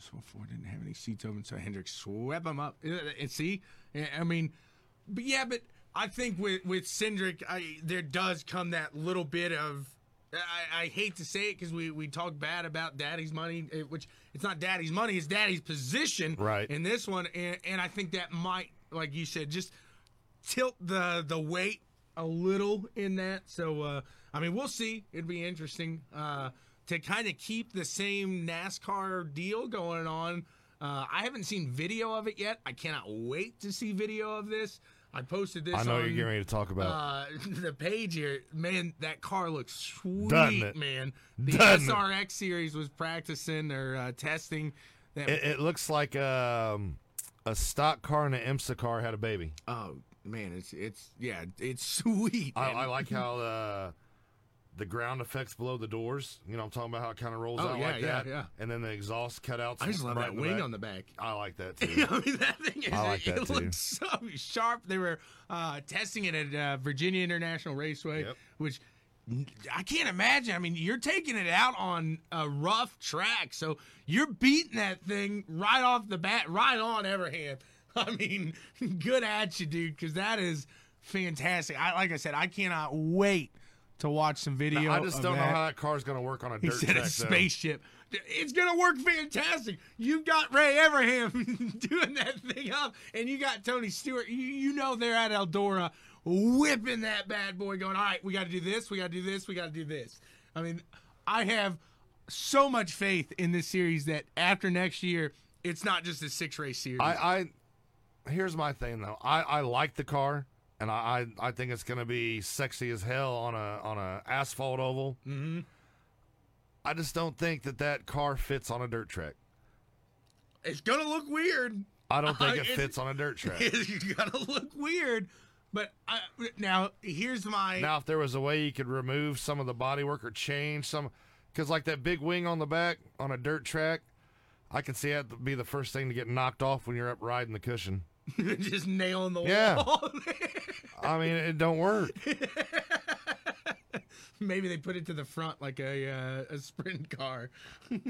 So Ford didn't have any seats open, so Hendricks swept them up. Uh, And see, I mean, but yeah, but I think with with Cindric, I there does come that little bit of. I, I hate to say it because we, we talk bad about daddy's money, eh, which it's not daddy's money, it's daddy's position Right. in this one, and, and I think that might, like you said, just tilt the the weight a little in that. So uh, I mean, we'll see. It'd be interesting uh, to kind of keep the same NASCAR deal going on. Uh, I haven't seen video of it yet. I cannot wait to see video of this. I posted this. I know on, you're getting ready to talk about. uh, the page here, man, that car looks sweet, it? man. The Doesn't it? SRX series was practicing or uh, testing. That it, it looks like um, a stock car and an IMSA car had a baby. oh man, it's it's yeah, it's sweet. I. I like how uh, the ground effects below the doors. You know, I'm talking about how it kind of rolls Oh, out yeah, like yeah, that. yeah. And then the exhaust cutouts. I just love right that wing back. on the back. I like that too. I mean, that thing is, I like it, that too. looks so sharp. They were uh, testing it at uh, Virginia International Raceway, Yep. which I can't imagine. I mean, you're taking it out on a rough track, so you're beating that thing right off the bat, right on Evernham. I mean, good at you, dude, because that is fantastic. I like I said, I cannot wait to watch some video. I just don't know how that car's going to work on a He dirt said track. a though. spaceship. It's gonna work fantastic. You've got Ray Evernham doing that thing up, and you got Tony Stewart. You, you know they're at Eldora whipping that bad boy, going, "All right, we got to do this. We got to do this. We got to do this." I mean, I have so much faith in this series that after next year, it's not just a six race series. I, I here's my thing though. I, I like the car, and I, I, I think it's going to be sexy as hell on a on a asphalt oval. Mm-hmm. I just don't think that that car fits on a dirt track. it's gonna look weird. I don't think Uh, it fits on a dirt track. It's gonna look weird. But I, now here's my Now, if there was a way you could remove some of the bodywork or change some, because like that big wing on the back on a dirt track, I can see that be the first thing to get knocked off when you're up riding the cushion. just nail nailing the Yeah. wall. I mean, it don't work. Maybe they put it to the front like a uh, a sprint car.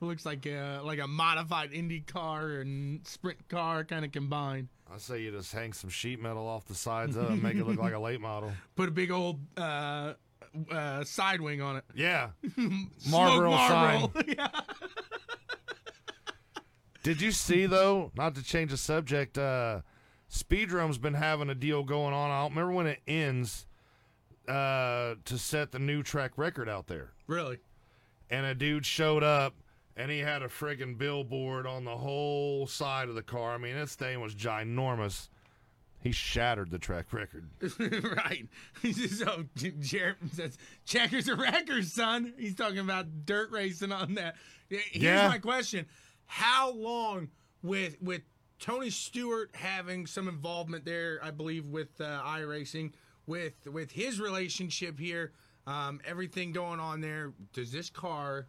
looks like a, like a modified Indy car and sprint car kind of combined. I say you just hang some sheet metal off the sides of it and make it look like a late model. Put a big old uh, uh, side wing on it. Yeah. Marlboro Marlboro. sign. Did you see though? Not to change the subject. Uh, Speedrum's been having a deal going on. I don't remember when it ends. Uh, to set the new track record out there, really? and a dude showed up, and he had a friggin' billboard on the whole side of the car. I mean, this thing was ginormous. He shattered the track record. right. so Jared says, checkers are wreckers, son. He's talking about dirt racing on that. Here's Yeah. my question. How long with with Tony Stewart having some involvement there, I believe, with uh, iRacing, with with his relationship here, um, everything going on there, does this car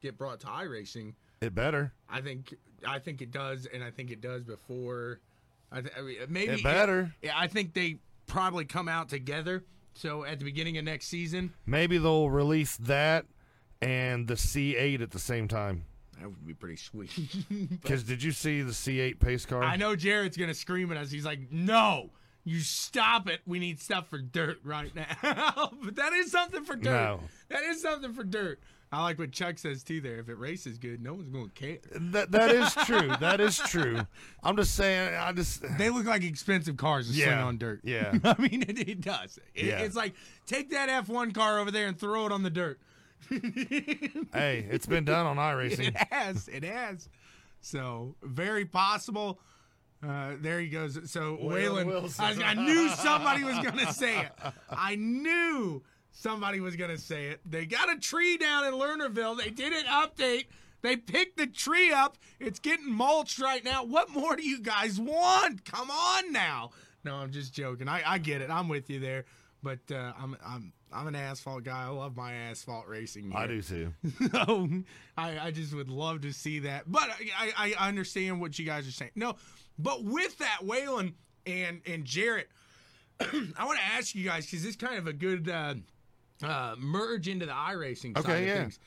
get brought to iRacing It better. I think I think it does, and I think it does before. I, th- I mean, maybe It better. Yeah, I think they probably come out together. So at the beginning of next season, Maybe they'll release that and the C8 at the same time. That would be pretty sweet. Because did you see the C8 pace car? I know Jared's gonna scream at us. He's like, "No, you stop it. We need stuff for dirt right now." but that is something for dirt. No. That is something for dirt. I like what Chuck says too. There, if it races good, no one's gonna care. That that is true. that is true. I'm just saying. I just They look like expensive cars to sling on dirt. Yeah. I mean, it, it does. It- Yeah. It's like take that F1 car over there and throw it on the dirt. hey, it's been done on iRacing. It has. It has. So very possible. Uh, there he goes. So Waylon Wilson. I, I knew somebody was gonna say it. I knew somebody was gonna say it. They got a tree down in Lernerville. They did an update. They picked the tree up. It's getting mulched right now. What more do you guys want? Come on now. No, I'm just joking. I, I get it. I'm with you there. But uh, I'm I'm I'm an asphalt guy. I love my asphalt racing. I do too. So I, I just would love to see that. But I, I, I understand what you guys are saying. No, but with that, Waylon and and Jarrett, I want to ask you guys because it's kind of a good uh, uh, merge into the iRacing side Okay, of yeah. things.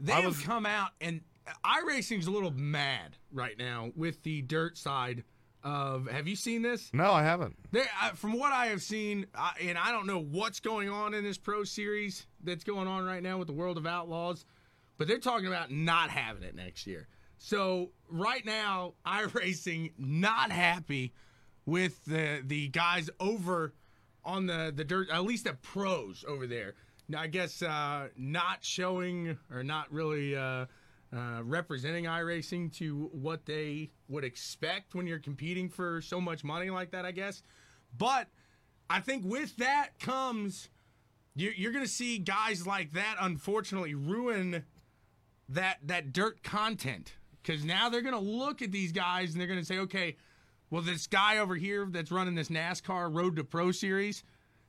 They I have was- come out and iRacing's a little mad right now with the dirt side of. Have you seen this? No, I haven't. There, I, from what I have seen, I, and I don't know what's going on in this pro series that's going on right now with the World of Outlaws, but they're talking about not having it next year. So right now, iRacing not happy with the the guys over on the the dirt, at least the pros over there. Now I guess uh, not showing or not really. Uh, uh, representing iRacing to what they would expect when you're competing for so much money like that, I guess. But I think with that comes you're, you're going to see guys like that unfortunately ruin that that dirt content because now they're going to look at these guys and they're going to say, okay, well this guy over here that's running this NASCAR Road to Pro series,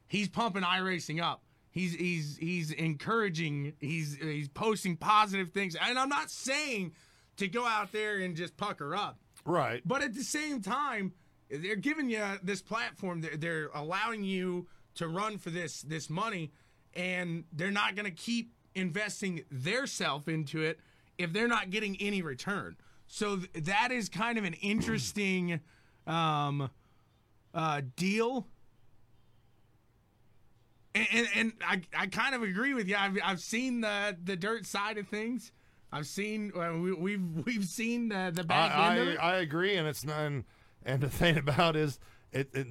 he's pumping iRacing up. He's he's he's encouraging. He's he's posting positive things, and I'm not saying to go out there and just pucker up. Right. But at the same time, they're giving you this platform. They're, they're allowing you to run for this this money, and they're not going to keep investing their self into it if they're not getting any return. So th- that is kind of an interesting um, uh, deal. And, and, and I, I kind of agree with you. I've, I've seen the the dirt side of things. I've seen uh, we, we've we've seen the the back end of I, it. I, I agree, and it's not. And, and the thing about it is, it, it.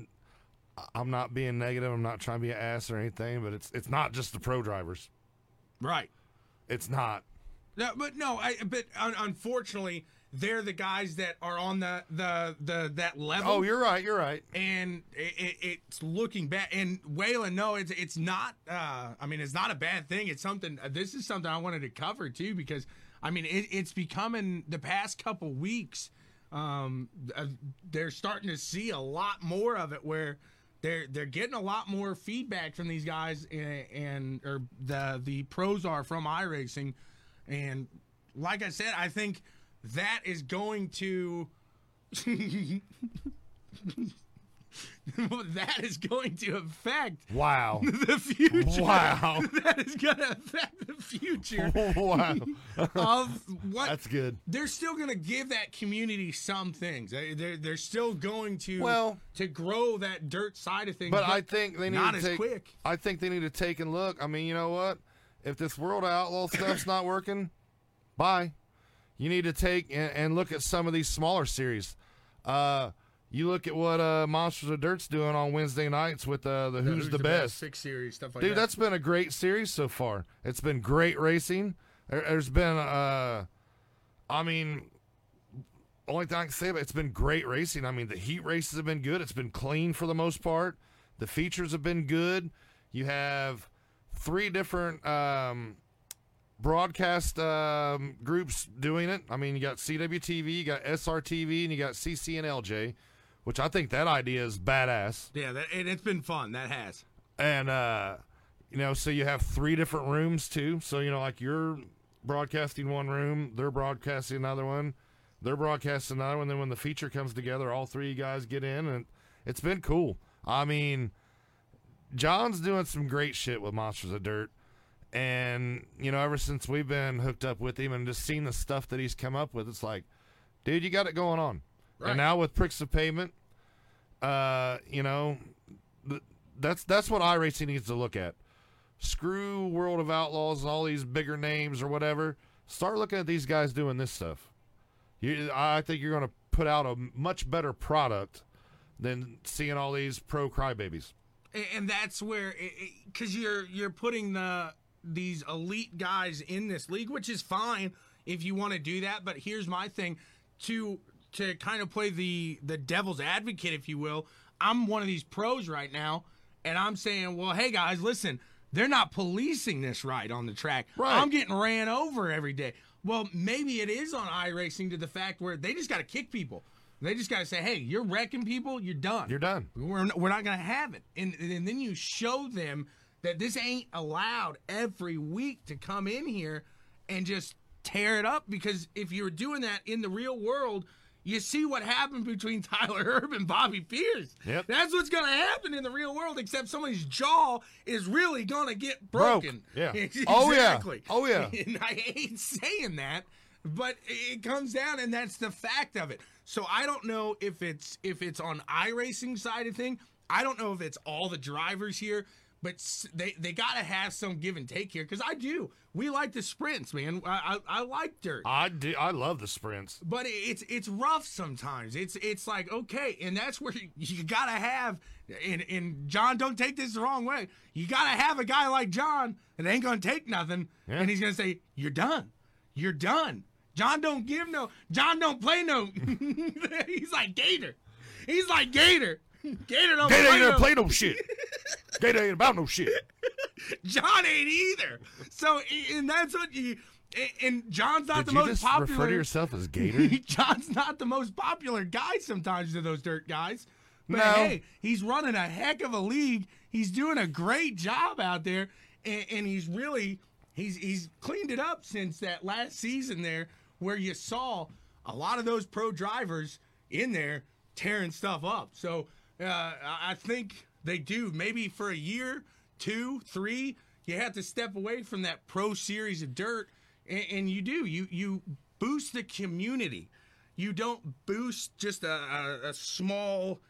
I'm not being negative. I'm not trying to be an ass or anything, but it's it's not just the pro drivers. right. It's not. No, but no, I, but un- unfortunately, they're the guys that are on the the the that level. Oh, you're right. You're right. and it, it, it's looking bad. And Waylon, no, it's it's not. Uh, I mean, it's not a bad thing. It's something. This is something I wanted to cover too because I mean, it, it's becoming the past couple weeks. Um, uh, they're starting to see a lot more of it where. They're, they're getting a lot more feedback from these guys and, and or the the pros are from iRacing and like I said I think that is going to that is going to affect Wow. the future. Wow. that is going to affect the future wow. of what That's good. they're still going to give that community some things. They- They're, they're still going to Well- to grow that dirt side of things. But I think they need not to as take. quick. I think they need to take and look. I mean, you know what? If this World Outlaw stuff's not working, bye. You need to take and, and look at some of these smaller series. Uh, you look at what uh, Monsters of Dirt's doing on Wednesday nights with uh, the, Who's, the, Best. six series stuff like Dude, that. that's been a great series so far. It's been great racing. There, has been, uh, I mean, only thing I can say about it, it's been great racing. I mean, the heat races have been good. It's been clean for the most part. The features have been good. You have three different um, broadcast um, groups doing it. I mean, you got CWTV, you got SRTV, and you got CC and LJ, which I think that idea is badass. yeah, that, and it's been fun. That has. And uh, you know, so you have three different rooms too. So you know, like you're broadcasting one room, they're broadcasting another one, they're broadcasting another one. Then when the feature comes together, all three guys get in, and it's been cool. I mean, John's doing some great shit with Monsters of Dirt. And, you know, ever since we've been hooked up with him and just seen the stuff that he's come up with, it's like, dude, you got it going on. Right. And now with Pricks of Pavement, uh, you know, th- that's that's what iRacing needs to look at. Screw World of Outlaws and all these bigger names or whatever. Start looking at these guys doing this stuff. You, I think you're going to put out a much better product than seeing all these pro crybabies. And that's where because you're you're putting the these elite guys in this league which is fine if you want to do that but here's my thing to to kind of play the the devil's advocate if you will i'm one of these pros right now and i'm saying well hey guys listen they're not policing this right on the track Right. i'm getting ran over every day well maybe it is on iRacing to the fact where they just got to kick people they just got to say hey you're wrecking people you're done You're done. we're, we're not going to have it. And, and then you show them that this ain't allowed every week to come in here and just tear it up. Because if you're doing that in the real world, you see what happened between Tyler Erb and Bobby Pierce. Yep. That's what's going to happen in the real world, except somebody's jaw is really going to get Broke. broken. Oh, yeah. exactly. Oh, yeah. Oh, yeah. And I hate saying that, but it comes down, and that's the fact of it. So I don't know if it's if it's on iRacing side of thing. I don't know if it's all the drivers here, but they they got to have some give and take here because I do. We like the sprints, man. I, I I like dirt I do. I love the sprints. but it's it's rough sometimes. It's it's like okay, and that's where you, you gotta have. And, and John, don't take this the wrong way. You gotta have a guy like John that ain't gonna take nothing, Yeah. and he's gonna say, "You're done. You're done." John don't give no. John don't play no. he's like Gator. He's like Gator. Gator don't Gator play no. play no shit. Gator ain't about no shit. John ain't either. So and that's what you. And John's not Did the you most just popular. refer to yourself as Gator? John's not the most popular guy sometimes to those dirt guys. But No. hey, he's running a heck of a league. He's doing a great job out there, and, and he's really he's he's cleaned it up since that last season there, where you saw a lot of those pro drivers in there tearing stuff up. So uh, I I think they do maybe for a year, two, three. You have to step away from that pro series of dirt, and, and you do you you boost the community. You don't boost just a, a, a small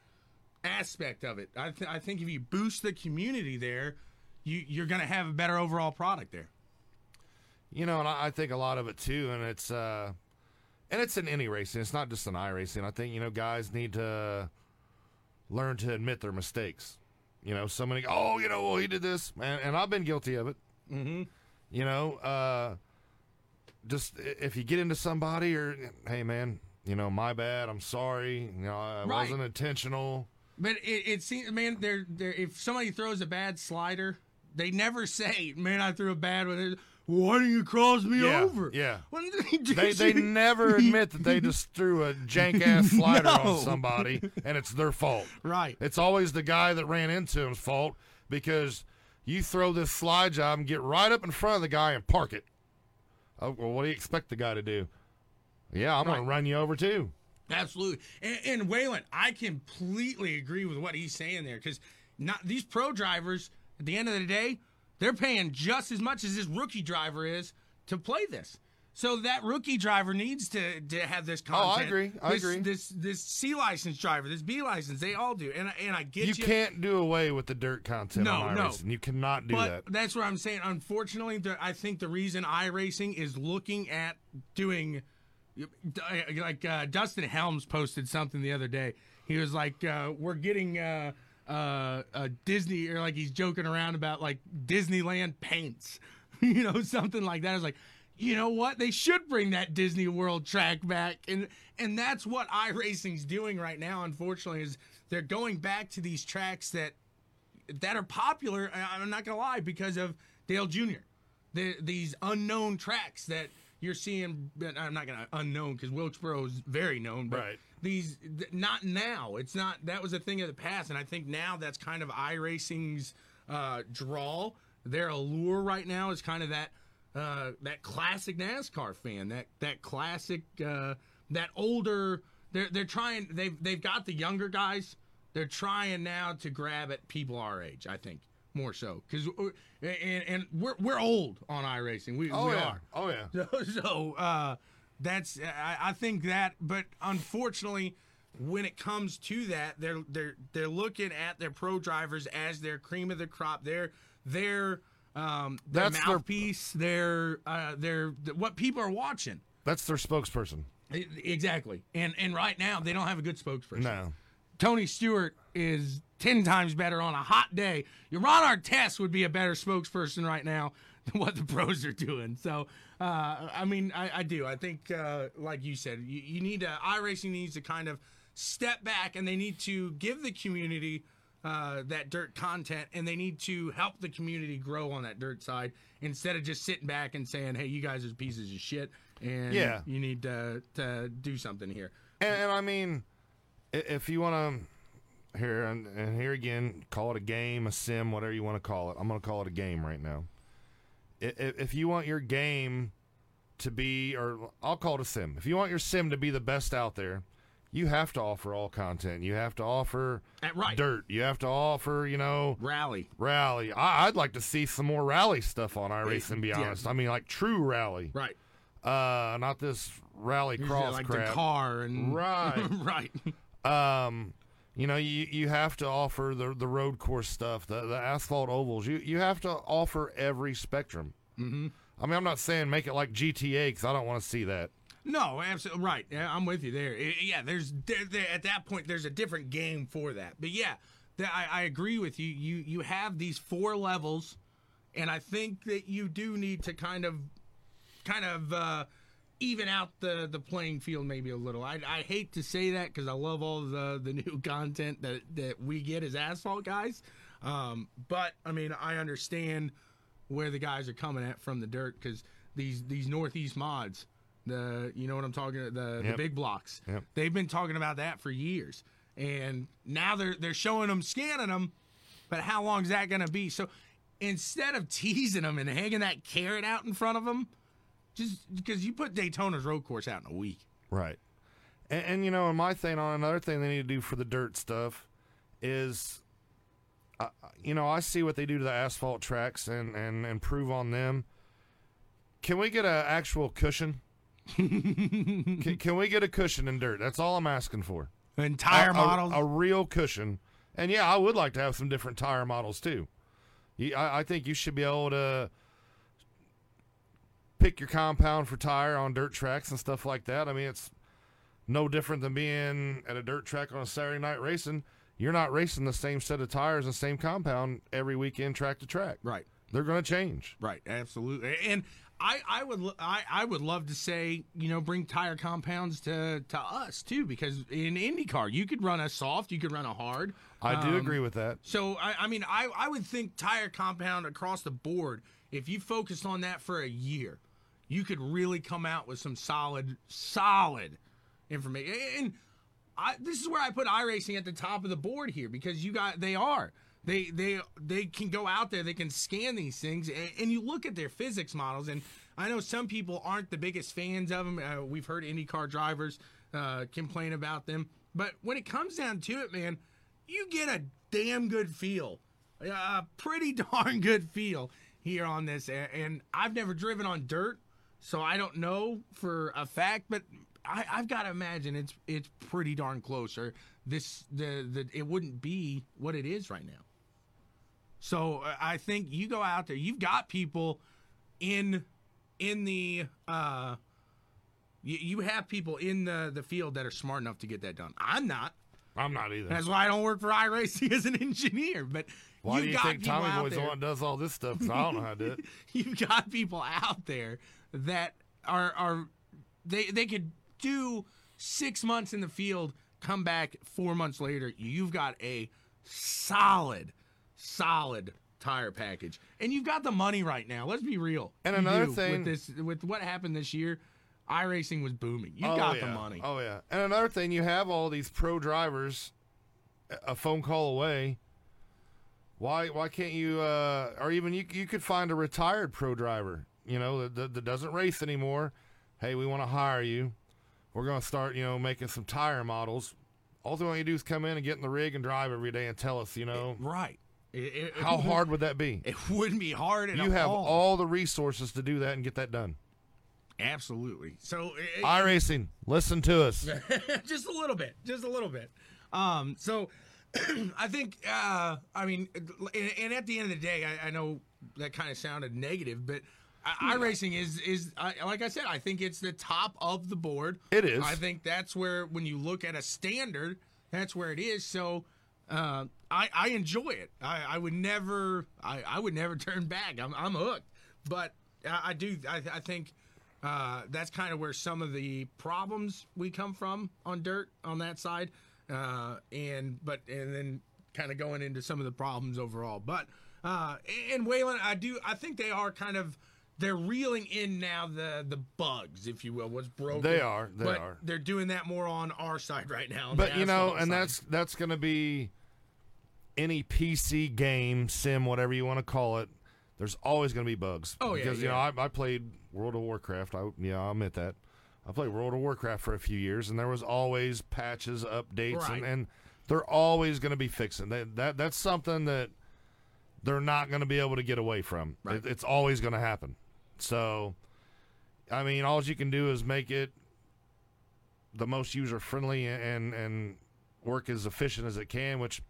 aspect of it. I, th- I think if you boost the community there, you, you're going to have a better overall product there. You know, and I, I think a lot of it too, and it's uh, and it's in any racing. It's not just in i racing. I think you know guys need to learn to admit their mistakes. You know, somebody, oh, you know, well, he did this, and, and I've been guilty of it. Mm-hmm. You know, uh, just if you get into somebody, or hey, man, you know, my bad. I'm sorry. You know, I Right. wasn't intentional. But it, it seems, man, they're, they're, if somebody throws a bad slider, they never say, man, I threw a bad one. Why didn't you cross me Yeah, over? yeah. They they never admit that they just threw a jank ass slider No. on somebody, and it's their fault. Right. It's always the guy that ran into him's fault because you throw this slide job and get right up in front of the guy and park it. Oh, well, what do you expect the guy to do? Yeah, I'm going to run you over too. Absolutely. And, and Waylon, I completely agree with what he's saying there because not these pro drivers, at the end of the day, they're paying just as much as this rookie driver is to play this. So that rookie driver needs to, to have this content. Oh, I agree. I this, agree. This this C license driver, this B license, they all do. And and I get You you. can't do away with the dirt content No, on no. You cannot do but that. that's what I'm saying. Unfortunately, the, I think the reason iRacing is looking at doing, like uh, Dustin Helms posted something the other day. He was like, uh, "We're getting uh, uh, uh, Disney," or like he's joking around about like Disneyland paints, you know, something like that. I was like, you know what? They should bring that Disney World track back, and and that's what iRacing's doing right now. Unfortunately, is they're going back to these tracks that that are popular. I'm not gonna lie because of Dale Jr. The, these unknown tracks that you're seeing. I'm not gonna unknown because Wilkesboro is very known, but Right. these th- not now. It's not. That was a thing of the past, and I think now that's kind of iRacing's uh, draw. Their allure right now is kind of that. uh, that classic NASCAR fan, that that classic, uh, that older. They're they're trying. They've they've got the younger guys. They're trying now to grab at people our age. I think more so because and, and we're we're old on iRacing. We, Oh we yeah. are. Oh yeah. So, so uh, that's I, I think that, but unfortunately, when it comes to that, they're they're they're looking at their pro drivers as their cream of the crop. They're they're um, their That's their- mouthpiece. They're uh, they're what people are watching. That's their spokesperson. Exactly, and and right now they don't have a good spokesperson. No. Tony Stewart is 10 times better on a hot day. Your Ron Artest would be a better spokesperson right now than what the pros are doing. So, uh, I mean, I, I do. I think, uh, like you said, you, you need to, iRacing needs to kind of step back and they need to give the community uh, that dirt content and they need to help the community grow on that dirt side instead of just sitting back and saying, hey, you guys are pieces of shit and Yeah. you need to, to do something here. And, and I mean, if you want to, here and, and here again, call it a game, a sim, whatever you want to call it. I'm going to call it a game right now. I- i- If you want your game to be, or I'll call it a sim. If you want your sim to be the best out there, you have to offer all content. You have to offer right. dirt. You have to offer, you know, Rally. rally. I, I'd like to see some more rally stuff on iRacing. Be Yeah. honest, I mean, like true rally, Right. uh, not this rally cross like crap. the car and Right. right. Um, you know, you you have to offer the the road course stuff, the the asphalt ovals. You you have to offer every spectrum. Mm-hmm. I mean, I'm not saying make it like GTA because I don't want to see that. No, absolutely right. Yeah, I'm with you there. Yeah, there's there, there, at that point there's a different game for that. But yeah, th- I, I agree with you. You you have these four levels, and I think that you do need to kind of kind of uh, even out the the playing field maybe a little. I, I hate to say that because I love all the the new content that that we get as asphalt guys. Um, but I mean, I understand where the guys are coming at from the dirt because these these northeast mods, the you know what I'm talking the the Yep. big blocks, Yep. they've been talking about that for years, and now they're they're showing them scanning them, but how long is that going to be? So instead of teasing them and hanging that carrot out in front of them, just because you put Daytona's road course out in a week. Right. And, and you know, and my thing on another thing they need to do for the dirt stuff is, uh, you know, I see what they do to the asphalt tracks and and improve on them. Can we get an actual cushion? can, can we get a cushion in dirt? That's all I'm asking for. And tire a, a- models, a, real cushion. And yeah, I would like to have some different tire models too. You, I, I think you should be able to pick your compound for tire on dirt tracks and stuff like that. I mean, it's no different than being at a dirt track on a Saturday night racing. You're not racing the same set of tires and same compound every weekend track to track. right. They're going to change. Right, absolutely. And I, I would I, I would love to say, you know, bring tire compounds to, to us too, because in IndyCar you could run a soft, you could run a hard. I do Um, agree with that. So I, I mean, I, I would think tire compound across the board. If you focused on that for a year, you could really come out with some solid, solid information. And I, this is where I put iRacing at the top of the board here because you got they are they they they can go out there they can scan these things and, and you look at their physics models and I know some people aren't the biggest fans of them. Uh, we've heard IndyCar drivers uh, complain about them, but when it comes down to it, man, you get a damn good feel, a pretty darn good feel here on this. And I've never driven on dirt, so I don't know for a fact, but I, I've got to imagine it's it's pretty darn close. Or this the the it wouldn't be what it is right now. So uh, I think you go out there, you've got people in in the uh you, you have people in the the field that are smart enough to get that done. I'm not. I'm not either. That's why I don't work for iRacing as an engineer. But Why do you got think Tommy Boy's one does all this stuff? I don't know how to do it. you've got people out there that are are they they could do six months in the field, come back four months later. You've got a solid, solid tire package, and you've got the money right now. Let's be real. And You another do. thing- with this with what happened this year, iRacing was booming. You Oh, got yeah. the money. Oh yeah. And another thing, you have all these pro drivers a phone call away. Why why can't you uh or even you you could find a retired pro driver you know, that, that, doesn't race anymore, hey, we want to hire you. We're going to start, you know, making some tire models. All they want you to do is come in and get in the rig and drive every day and tell us, you know, Right. It- it- how hard would that be? It wouldn't be hard at You have all. all the resources to do that and get that done. Absolutely. So it- iRacing, listen to us. just a little bit, just a little bit. Um, so I think, uh, I mean, and, and at the end of the day, I, I know that kind of sounded negative, but I, racing is is I, like I said, I think it's the top of the board. It is. I think that's where when you look at a standard, that's where it is. So. Uh, I, I enjoy it. I, I would never I, I would never turn back. I'm, I'm hooked. But I, I do I, I think uh, that's kind of where some of the problems we come from on dirt on that side, uh, and but and then kind of going into some of the problems overall. But uh, and Waylon, I do I think they are kind of they're reeling in now the the bugs, if you will, what's broken. They are, they but are. They're doing that more on our side right now. But you know, and side. that's that's going to be any PC game, sim, whatever you want to call it. There's always going to be bugs. Oh, yeah, because you know. I, I played World of Warcraft. I yeah, I'll admit that. I played World of Warcraft for a few years, and there was always patches, updates, Right. and, and they're always going to be fixing. That, that that's something that they're not going to be able to get away from. Right. It, it's always going to happen. So, I mean, all you can do is make it the most user friendly and and work as efficient as it can, which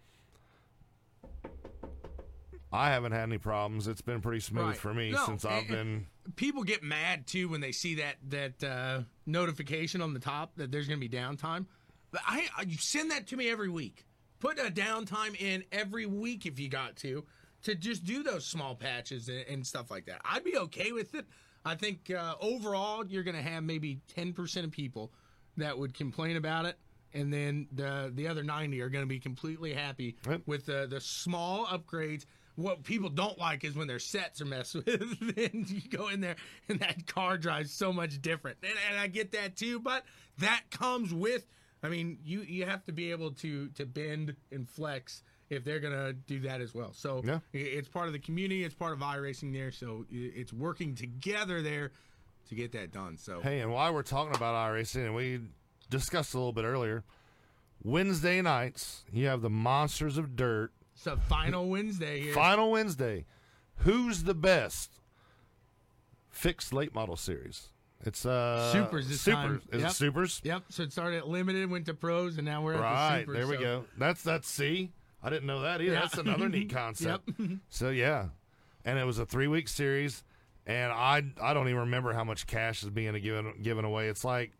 I haven't had any problems. It's been pretty smooth Right. for me No, since I've been. people get mad too when they see that that uh, notification on the top that there's going to be downtime. But I, I you send that to me every week. Put a downtime in every week if you got to to just do those small patches and, and stuff like that. I'd be okay with it. I think uh, overall you're going to have maybe 10% of people that would complain about it. And then the the other 90 are going to be completely happy Yep. with the the small upgrades. What people don't like is when their sets are messed with. and you go in there and that car drives so much different. And, and I get that too, but that comes with. I mean, you you have to be able to to bend and flex if they're gonna do that as well. So Yeah. it's part of the community. It's part of iRacing there. So it's working together there to get that done. So Hey, and while we're talking about iRacing, and we discussed a little bit earlier, Wednesday nights you have the Monsters of Dirt so final Wednesday here. final Wednesday. Who's the best fixed late model series? It's uh Supers this Supers. time. Is Yep. it Supers? Yep. So it started at limited, went to pros, and now we're at the Right, super. there we so- go. That's that's see. I didn't know that either. Yeah. That's another neat concept. Yep. Mm-hmm. So yeah, and it was a three week series, and I I don't even remember how much cash is being given given away. It's like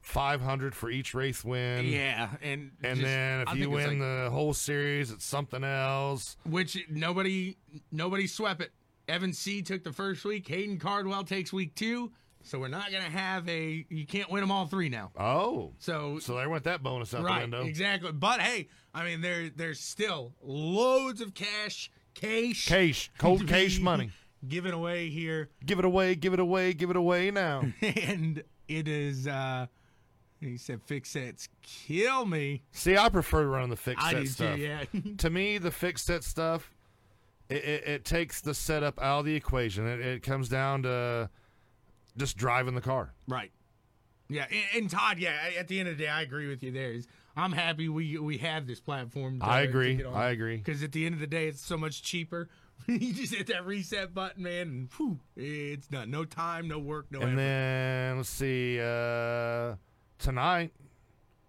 five hundred for each race win. Yeah, and And just- then if I you win like- the whole series, it's something else. which nobody nobody swept it. Evan C took the first week. Hayden Cardwell takes week two. So we're not gonna have a. You can't win them all three now. Oh, So, so there went that bonus out the right, window. exactly. But hey, I mean there there's still loads of cash, cash, Cash, cold cash money. given away here, Give it away, give it away, give it away now. and it is. uh He said, "Fix sets kill me." See, I prefer running the fixed I set do stuff. too. Yeah. to me, the fix set stuff, it, it, it takes the setup out of the equation. It, it comes down to just driving the car. Right. Yeah, and, and Todd, yeah, at the end of the day, I agree with you there. Is I'm happy we we have this platform. I agree. I agree. Because at the end of the day, it's so much cheaper. you just hit that reset button, man, and whew, it's done. No time, no work, no. And effort. then let's see, uh, tonight,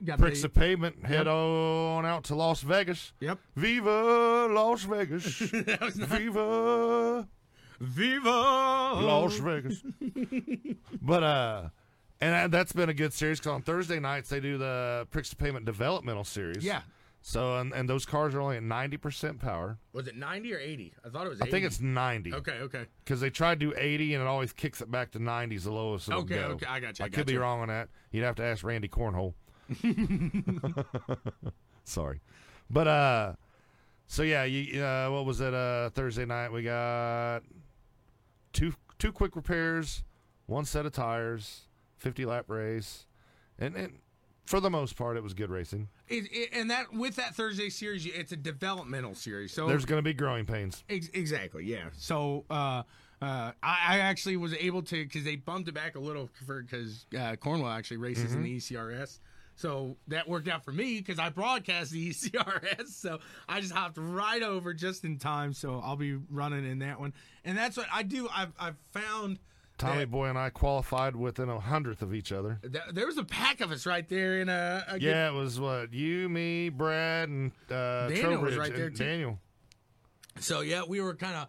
the- of Pavement, head on out to Las Vegas. Yep. Viva Las Vegas. that was not Viva Viva Las Vegas. but uh, and that- that's been a good series because on Thursday nights they do the Pricks to Pavement developmental series. Yeah. So and, and those cars are only at ninety percent power. Was it 90 or 80? I thought it was. I think it's ninety. Okay. Okay. Because they tried to do eighty and it always kicks it back to ninety is the lowest it'll Okay. go. Okay. I got you. I, I could be wrong on that. You'd have to ask Randy Cornhole. Sorry, but uh, so yeah, you uh, what was it? Uh, Thursday night we got two two quick repairs, one set of tires, fifty lap race, and, and for the most part it was good racing. It, it, and that with that Thursday series, it's a developmental series. So There's going to be growing pains. Ex- exactly, yeah. So uh, uh, I, I actually was able to because they bumped it back a little because uh, Cornwall actually races in the ECRS. So that worked out for me because I broadcast the ECRS. So I just hopped right over just in time. So I'll be running in that one, and that's what I do. I've I've found. Tommy that- Boy and I qualified within a hundredth of each other. th- There was a pack of us right there in a, a good- Yeah, it was what you, me, Brad, and uh, Daniel was right there, too. Daniel. So yeah, we were kind of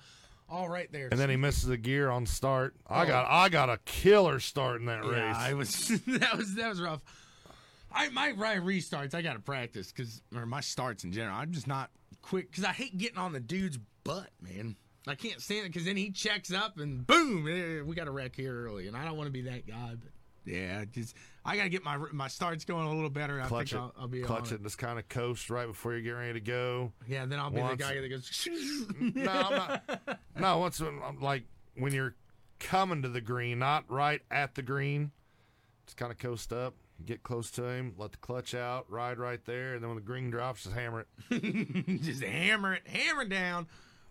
all right there. And then he misses the gear on start. I got I got a killer start in that Oh. Yeah, race. I was that was that was rough. I my right restarts. I got to practice because or my starts in general. I'm just not quick because I hate getting on the dude's butt, man. I can't stand it because then he checks up and boom, eh, we got a wreck here early, and I don't want to be that guy. But yeah, just I got to get my my starts going a little better. and I clutch think it, I'll, I'll be clutch on it, and just kind of coast right before you get ready to go. Yeah, then I'll be Once- the guy that goes. No, I'm not. no, once when, I'm like when you're coming to the green, not right at the green, just kind of coast up, get close to him, let the clutch out, ride right there, and then when the green drops, just hammer it. just hammer it, hammer down.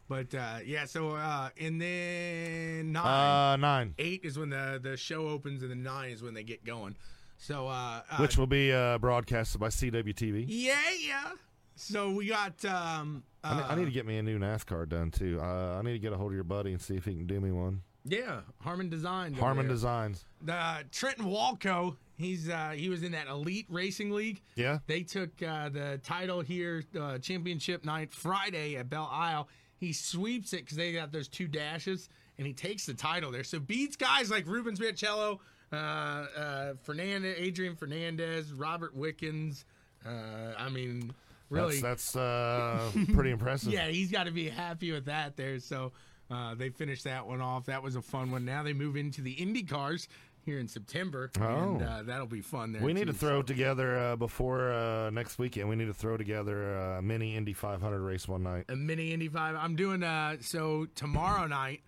But uh, yeah, so uh, and then nine. Uh, nine, eight is when the the show opens, and then nine is when they get going. So, uh, uh which will be uh, broadcasted by CWTV. yeah, yeah. So we got. Um, I, ne- uh, I need to get me a new NASCAR done too. Uh, I need to get a hold of your buddy and see if he can do me one. yeah, Harmon Designs. Harmon. Designs. The Trenton Walco. He's uh, he was in that elite racing league. Yeah. They took uh, the title here, uh, championship night Friday at Belle Isle. He sweeps it because they got those two dashes, and he takes the title there. So beats guys like Rubens Spiacello, uh, uh, Fernandez, Adrian Fernandez, Robert Wickens. Uh, I mean, really, That's, that's uh, pretty impressive. yeah, he's got to be happy with that there. So uh, they finished that one off. That was a fun one. Now they move into the Indy cars here in September, and Oh. uh, that'll be fun there. We need too. to throw together uh, before uh, next weekend. We need to throw together a mini Indy 500 race one night. a mini Indy 5. I'm doing uh so tomorrow night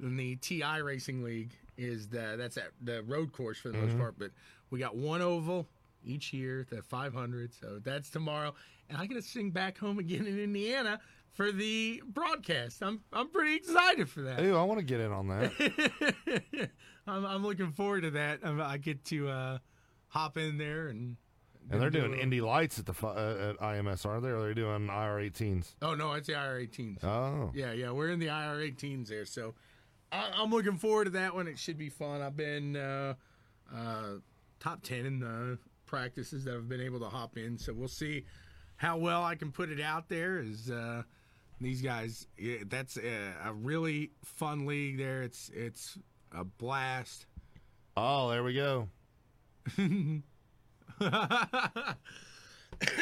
in the TI Racing League is the that's at the road course for the most part, but we got one oval each year, the 500. So that's tomorrow, and I get to sing back home again in Indiana for the broadcast. I'm I'm pretty excited for that. Ooh, I want to get in on that. I'm, I'm looking forward to that. I'm, I get to uh, hop in there and. and they're do doing Indy lights at the uh, at IMS, aren't they? Or they're doing IR18s. Oh no, it's the IR18s. Oh, Yeah, yeah, we're in the IR18s there, so I, I'm looking forward to that one. It should be fun. I've been uh, uh, top ten in the practices that I've been able to hop in, so we'll see how well I can put it out there. Is uh, these guys? That's a, a really fun league there. It's it's a blast. oh, there we go.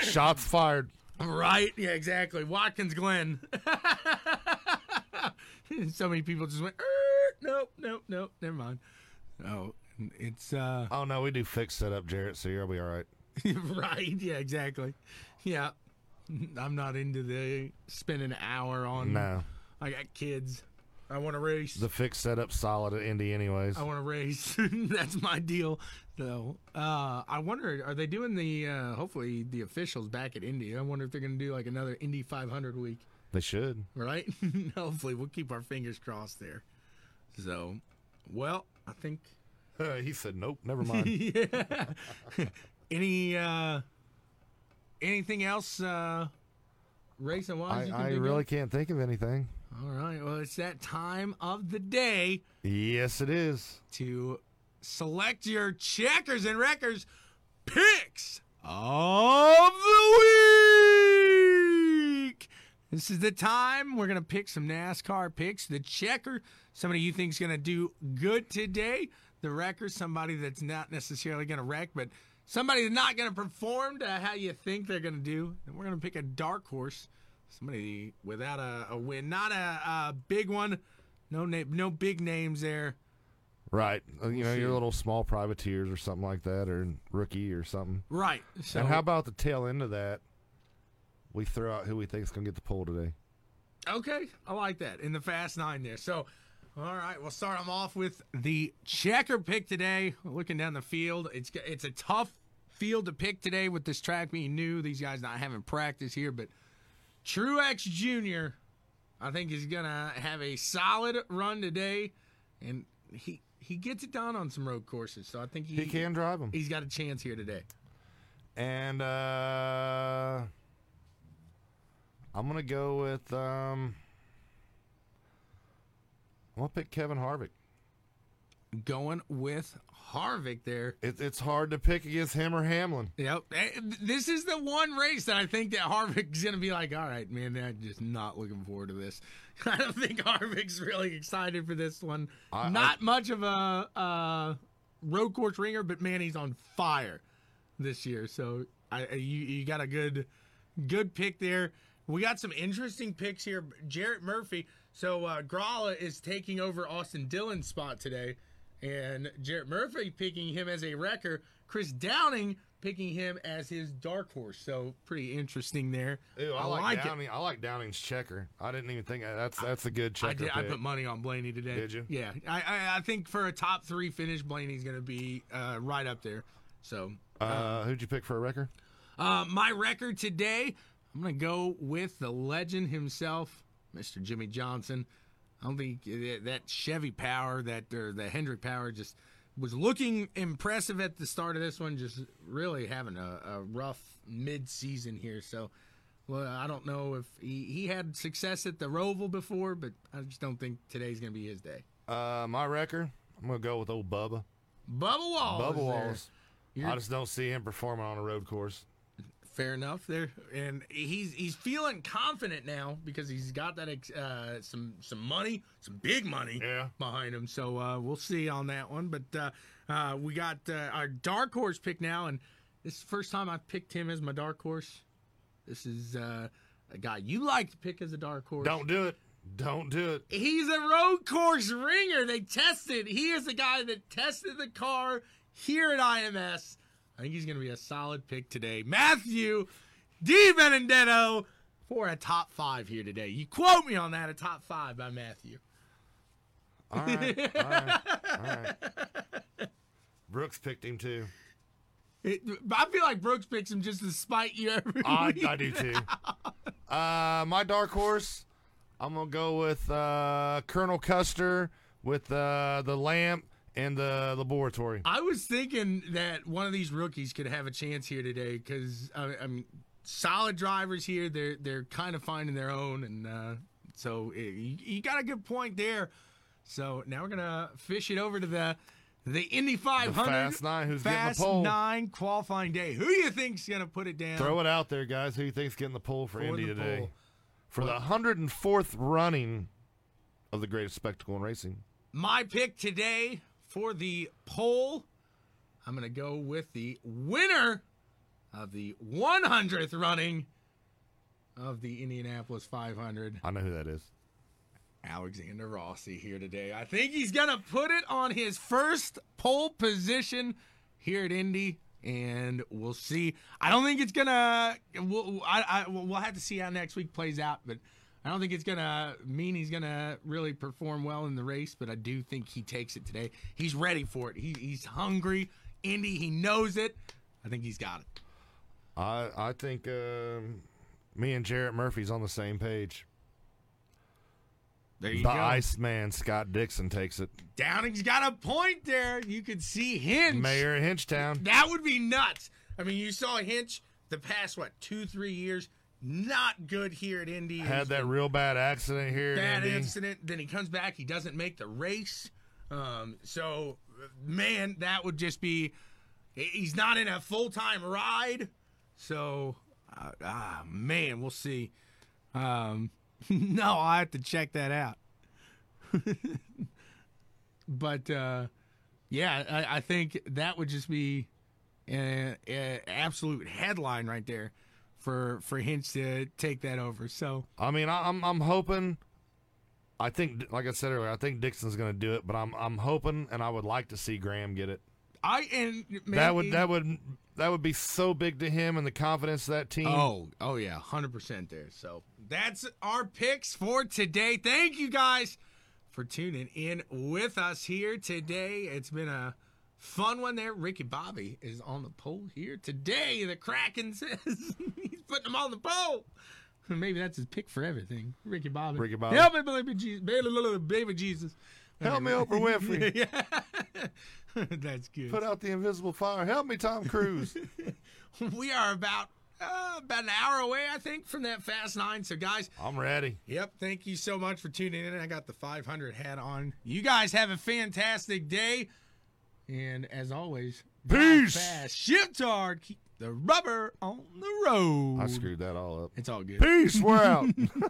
Shots fired. Right? Yeah, exactly. Watkins Glen. so many people just went, "Er, nope, nope, nope, never mind. Oh, it's uh Oh no, we do fixed setup, Jarrett. So you'll be all right. right. Yeah, exactly. Yeah. I'm not into the spend an hour on. No, I got kids. I want to race. the fixed setup solid at Indy, anyways. I want to race. That's my deal. though. uh, I wonder, are they doing the? Uh, hopefully, the officials back at Indy. I wonder if they're going to do like another Indy 500 week. They should. right? Hopefully, we'll keep our fingers crossed there. So, well, I think he said, "Nope, never mind." yeah. Any uh anything else uh racing wise? I, I really can't think of anything. All right. Well, it's that time of the day Yes, it is. to select your checkers and wreckers picks of the week. This is the time we're going to pick some NASCAR picks. The checker, somebody you think is going to do good today. The wrecker, somebody that's not necessarily going to wreck, but somebody's not going to perform to how you think they're going to do. And we're going to pick a dark horse, somebody without a, a win, not a, a big one. No name, no big names there. Right. Uh, you know, see. your little small privateers or something like that, or rookie or something. Right. So and how about the tail end of that? We throw out who we think is going to get the pull today. Okay, I like that in the fast nine there. So, all right, we'll start them off with the checker pick today. Looking down the field, it's it's a tough field to pick today with this track being new. These guys not having practice here, but Truex Jr. I think is gonna have a solid run today, and he he gets it done on some road courses. So I think he, He can drive them. He's got a chance here today. And uh, I'm gonna go with um, I'm gonna pick Kevin Harvick. Going with Harvick there. It, it's hard to pick against him or Hamlin. Yep. Eh, This is the one race that I think that Harvick's going to be like, all right, man, I'm just not looking forward to this. I don't think Harvick's really excited for this one. I- not much of a uh, road course ringer, but man, he's on fire this year. So I, I- you, you got a good, good pick there. We got some interesting picks here. Jarrett Murphy. So uh, Grala is taking over Austin Dillon's spot today, and Jarrett Murphy picking him as a wrecker. Chris Downing picking him as his dark horse. So pretty interesting there. Ew, I, like, it. Downing. I like Downing's checker. I didn't even think that's that's a good checker I did. I put money on Blaney today. Did you? Yeah. I I, I think for a top three finish, Blaney's going to be uh, right up there. So uh, who'd you pick for a wrecker? Uh, my record today, I'm going to go with the legend himself, Mr. Jimmie Johnson. I don't think that- Chevy power, that or the Hendrick power, just was looking impressive at the start of this one. Just really having a, a rough mid-season here. So, well, I don't know if he, he had success at the Roval before, but I just don't think today's going to be his day. Uh, my record, I'm gonna go with old Bubba. Bubba Wallace. Bubba. Wallace. I just don't see him performing on a road course. Fair enough there, and he's he's feeling confident now because he's got that uh, some some money, some big money Yeah. behind him. So uh, we'll see on that one. But uh, uh, we got uh, our dark horse pick now, and this is the first time I've picked him as my dark horse. This is uh, a guy you like to pick as a dark horse. Don't do it. Don't do it. He's a road course ringer. They tested. He is the guy that tested the car here at IMS. I think he's going to be a solid pick today. Matthew DiBenedetto for a top five here today. You quote me on that, a top five by Matthew. All right. all right. All right. Brooks picked him too. It, I feel like Brooks picks him just to spite you every I, week. I do too. Uh, my dark horse, I'm gonna go with uh, Colonel Custer with uh, the lamp and the laboratory. I was thinking that one of these rookies could have a chance here today because I, I mean, solid drivers here. They're they're kind of finding their own, and uh, so eh, you, got a good point there. So now we're gonna fish it over to the the Indy 500 Fast Nine, who's getting the pole? Nine qualifying day. Who do you think's gonna put it down? Throw it out there, guys. Who you think's getting the pole for, For Indy today? pole. For the 104th running of the greatest spectacle in racing. My pick today for the pole, I'm going to go with the winner of the 100th running of the Indianapolis 500, I know who that is. Alexander Rossi, here today. I think he's going to put it on his first pole position here at Indy. And we'll see. I don't think it's gonna. We'll, I, I, we'll have to see how next week plays out. But I don't think it's gonna mean he's gonna really perform well in the race. But I do think he takes it today. He's ready for it. He, he's hungry. Indy, he knows it. I think he's got it. I I think um, me and Jarrett Murphy's on the same page. There you The go. Iceman Scott Dixon takes it. Downing's got a point there. You could see Hinch. Mayor of Hinchtown. That would be nuts. I mean, you saw Hinch the past what two, three years. Not good here at Indy. Had that real bad accident here. bad Indy. incident. Then he comes back. He doesn't make the race. Um, so, man, that would just be. He's not in a full time ride. So, uh, ah, man, we'll see. Um, no, I have to check that out. but uh, yeah, I, I think that would just be an absolute headline right there for for Hinch to take that over. So. I mean, I, I'm I'm hoping. I think, like I said earlier, I think Dixon's going to do it, but I'm I'm hoping, and I would like to see Graham get it. I and man, that would that would that would be so big to him and the confidence of that team. Oh, oh yeah, hundred percent there. So that's our picks for today. Thank you guys for tuning in with us here today. It's been a fun one there. Ricky Bobby is on the pole here today. The Kraken says he's putting him on the pole. Maybe that's his pick for everything. Ricky Bobby. Ricky Bobby. Help me, baby Jesus. Baby, baby Jesus. Help me, Oprah Winfrey. yeah. that's good. Put out the invisible fire. Help me, Tom Cruise. we are about uh, about an hour away, I think, from that Fast Nine. So, guys, I'm ready. Yep. Thank you so much for tuning in. I got the 500 hat on. You guys have a fantastic day. And as always, Peace. Fast, shift hard, keep the rubber on the road. I screwed that all up. It's all good. Peace. We're out.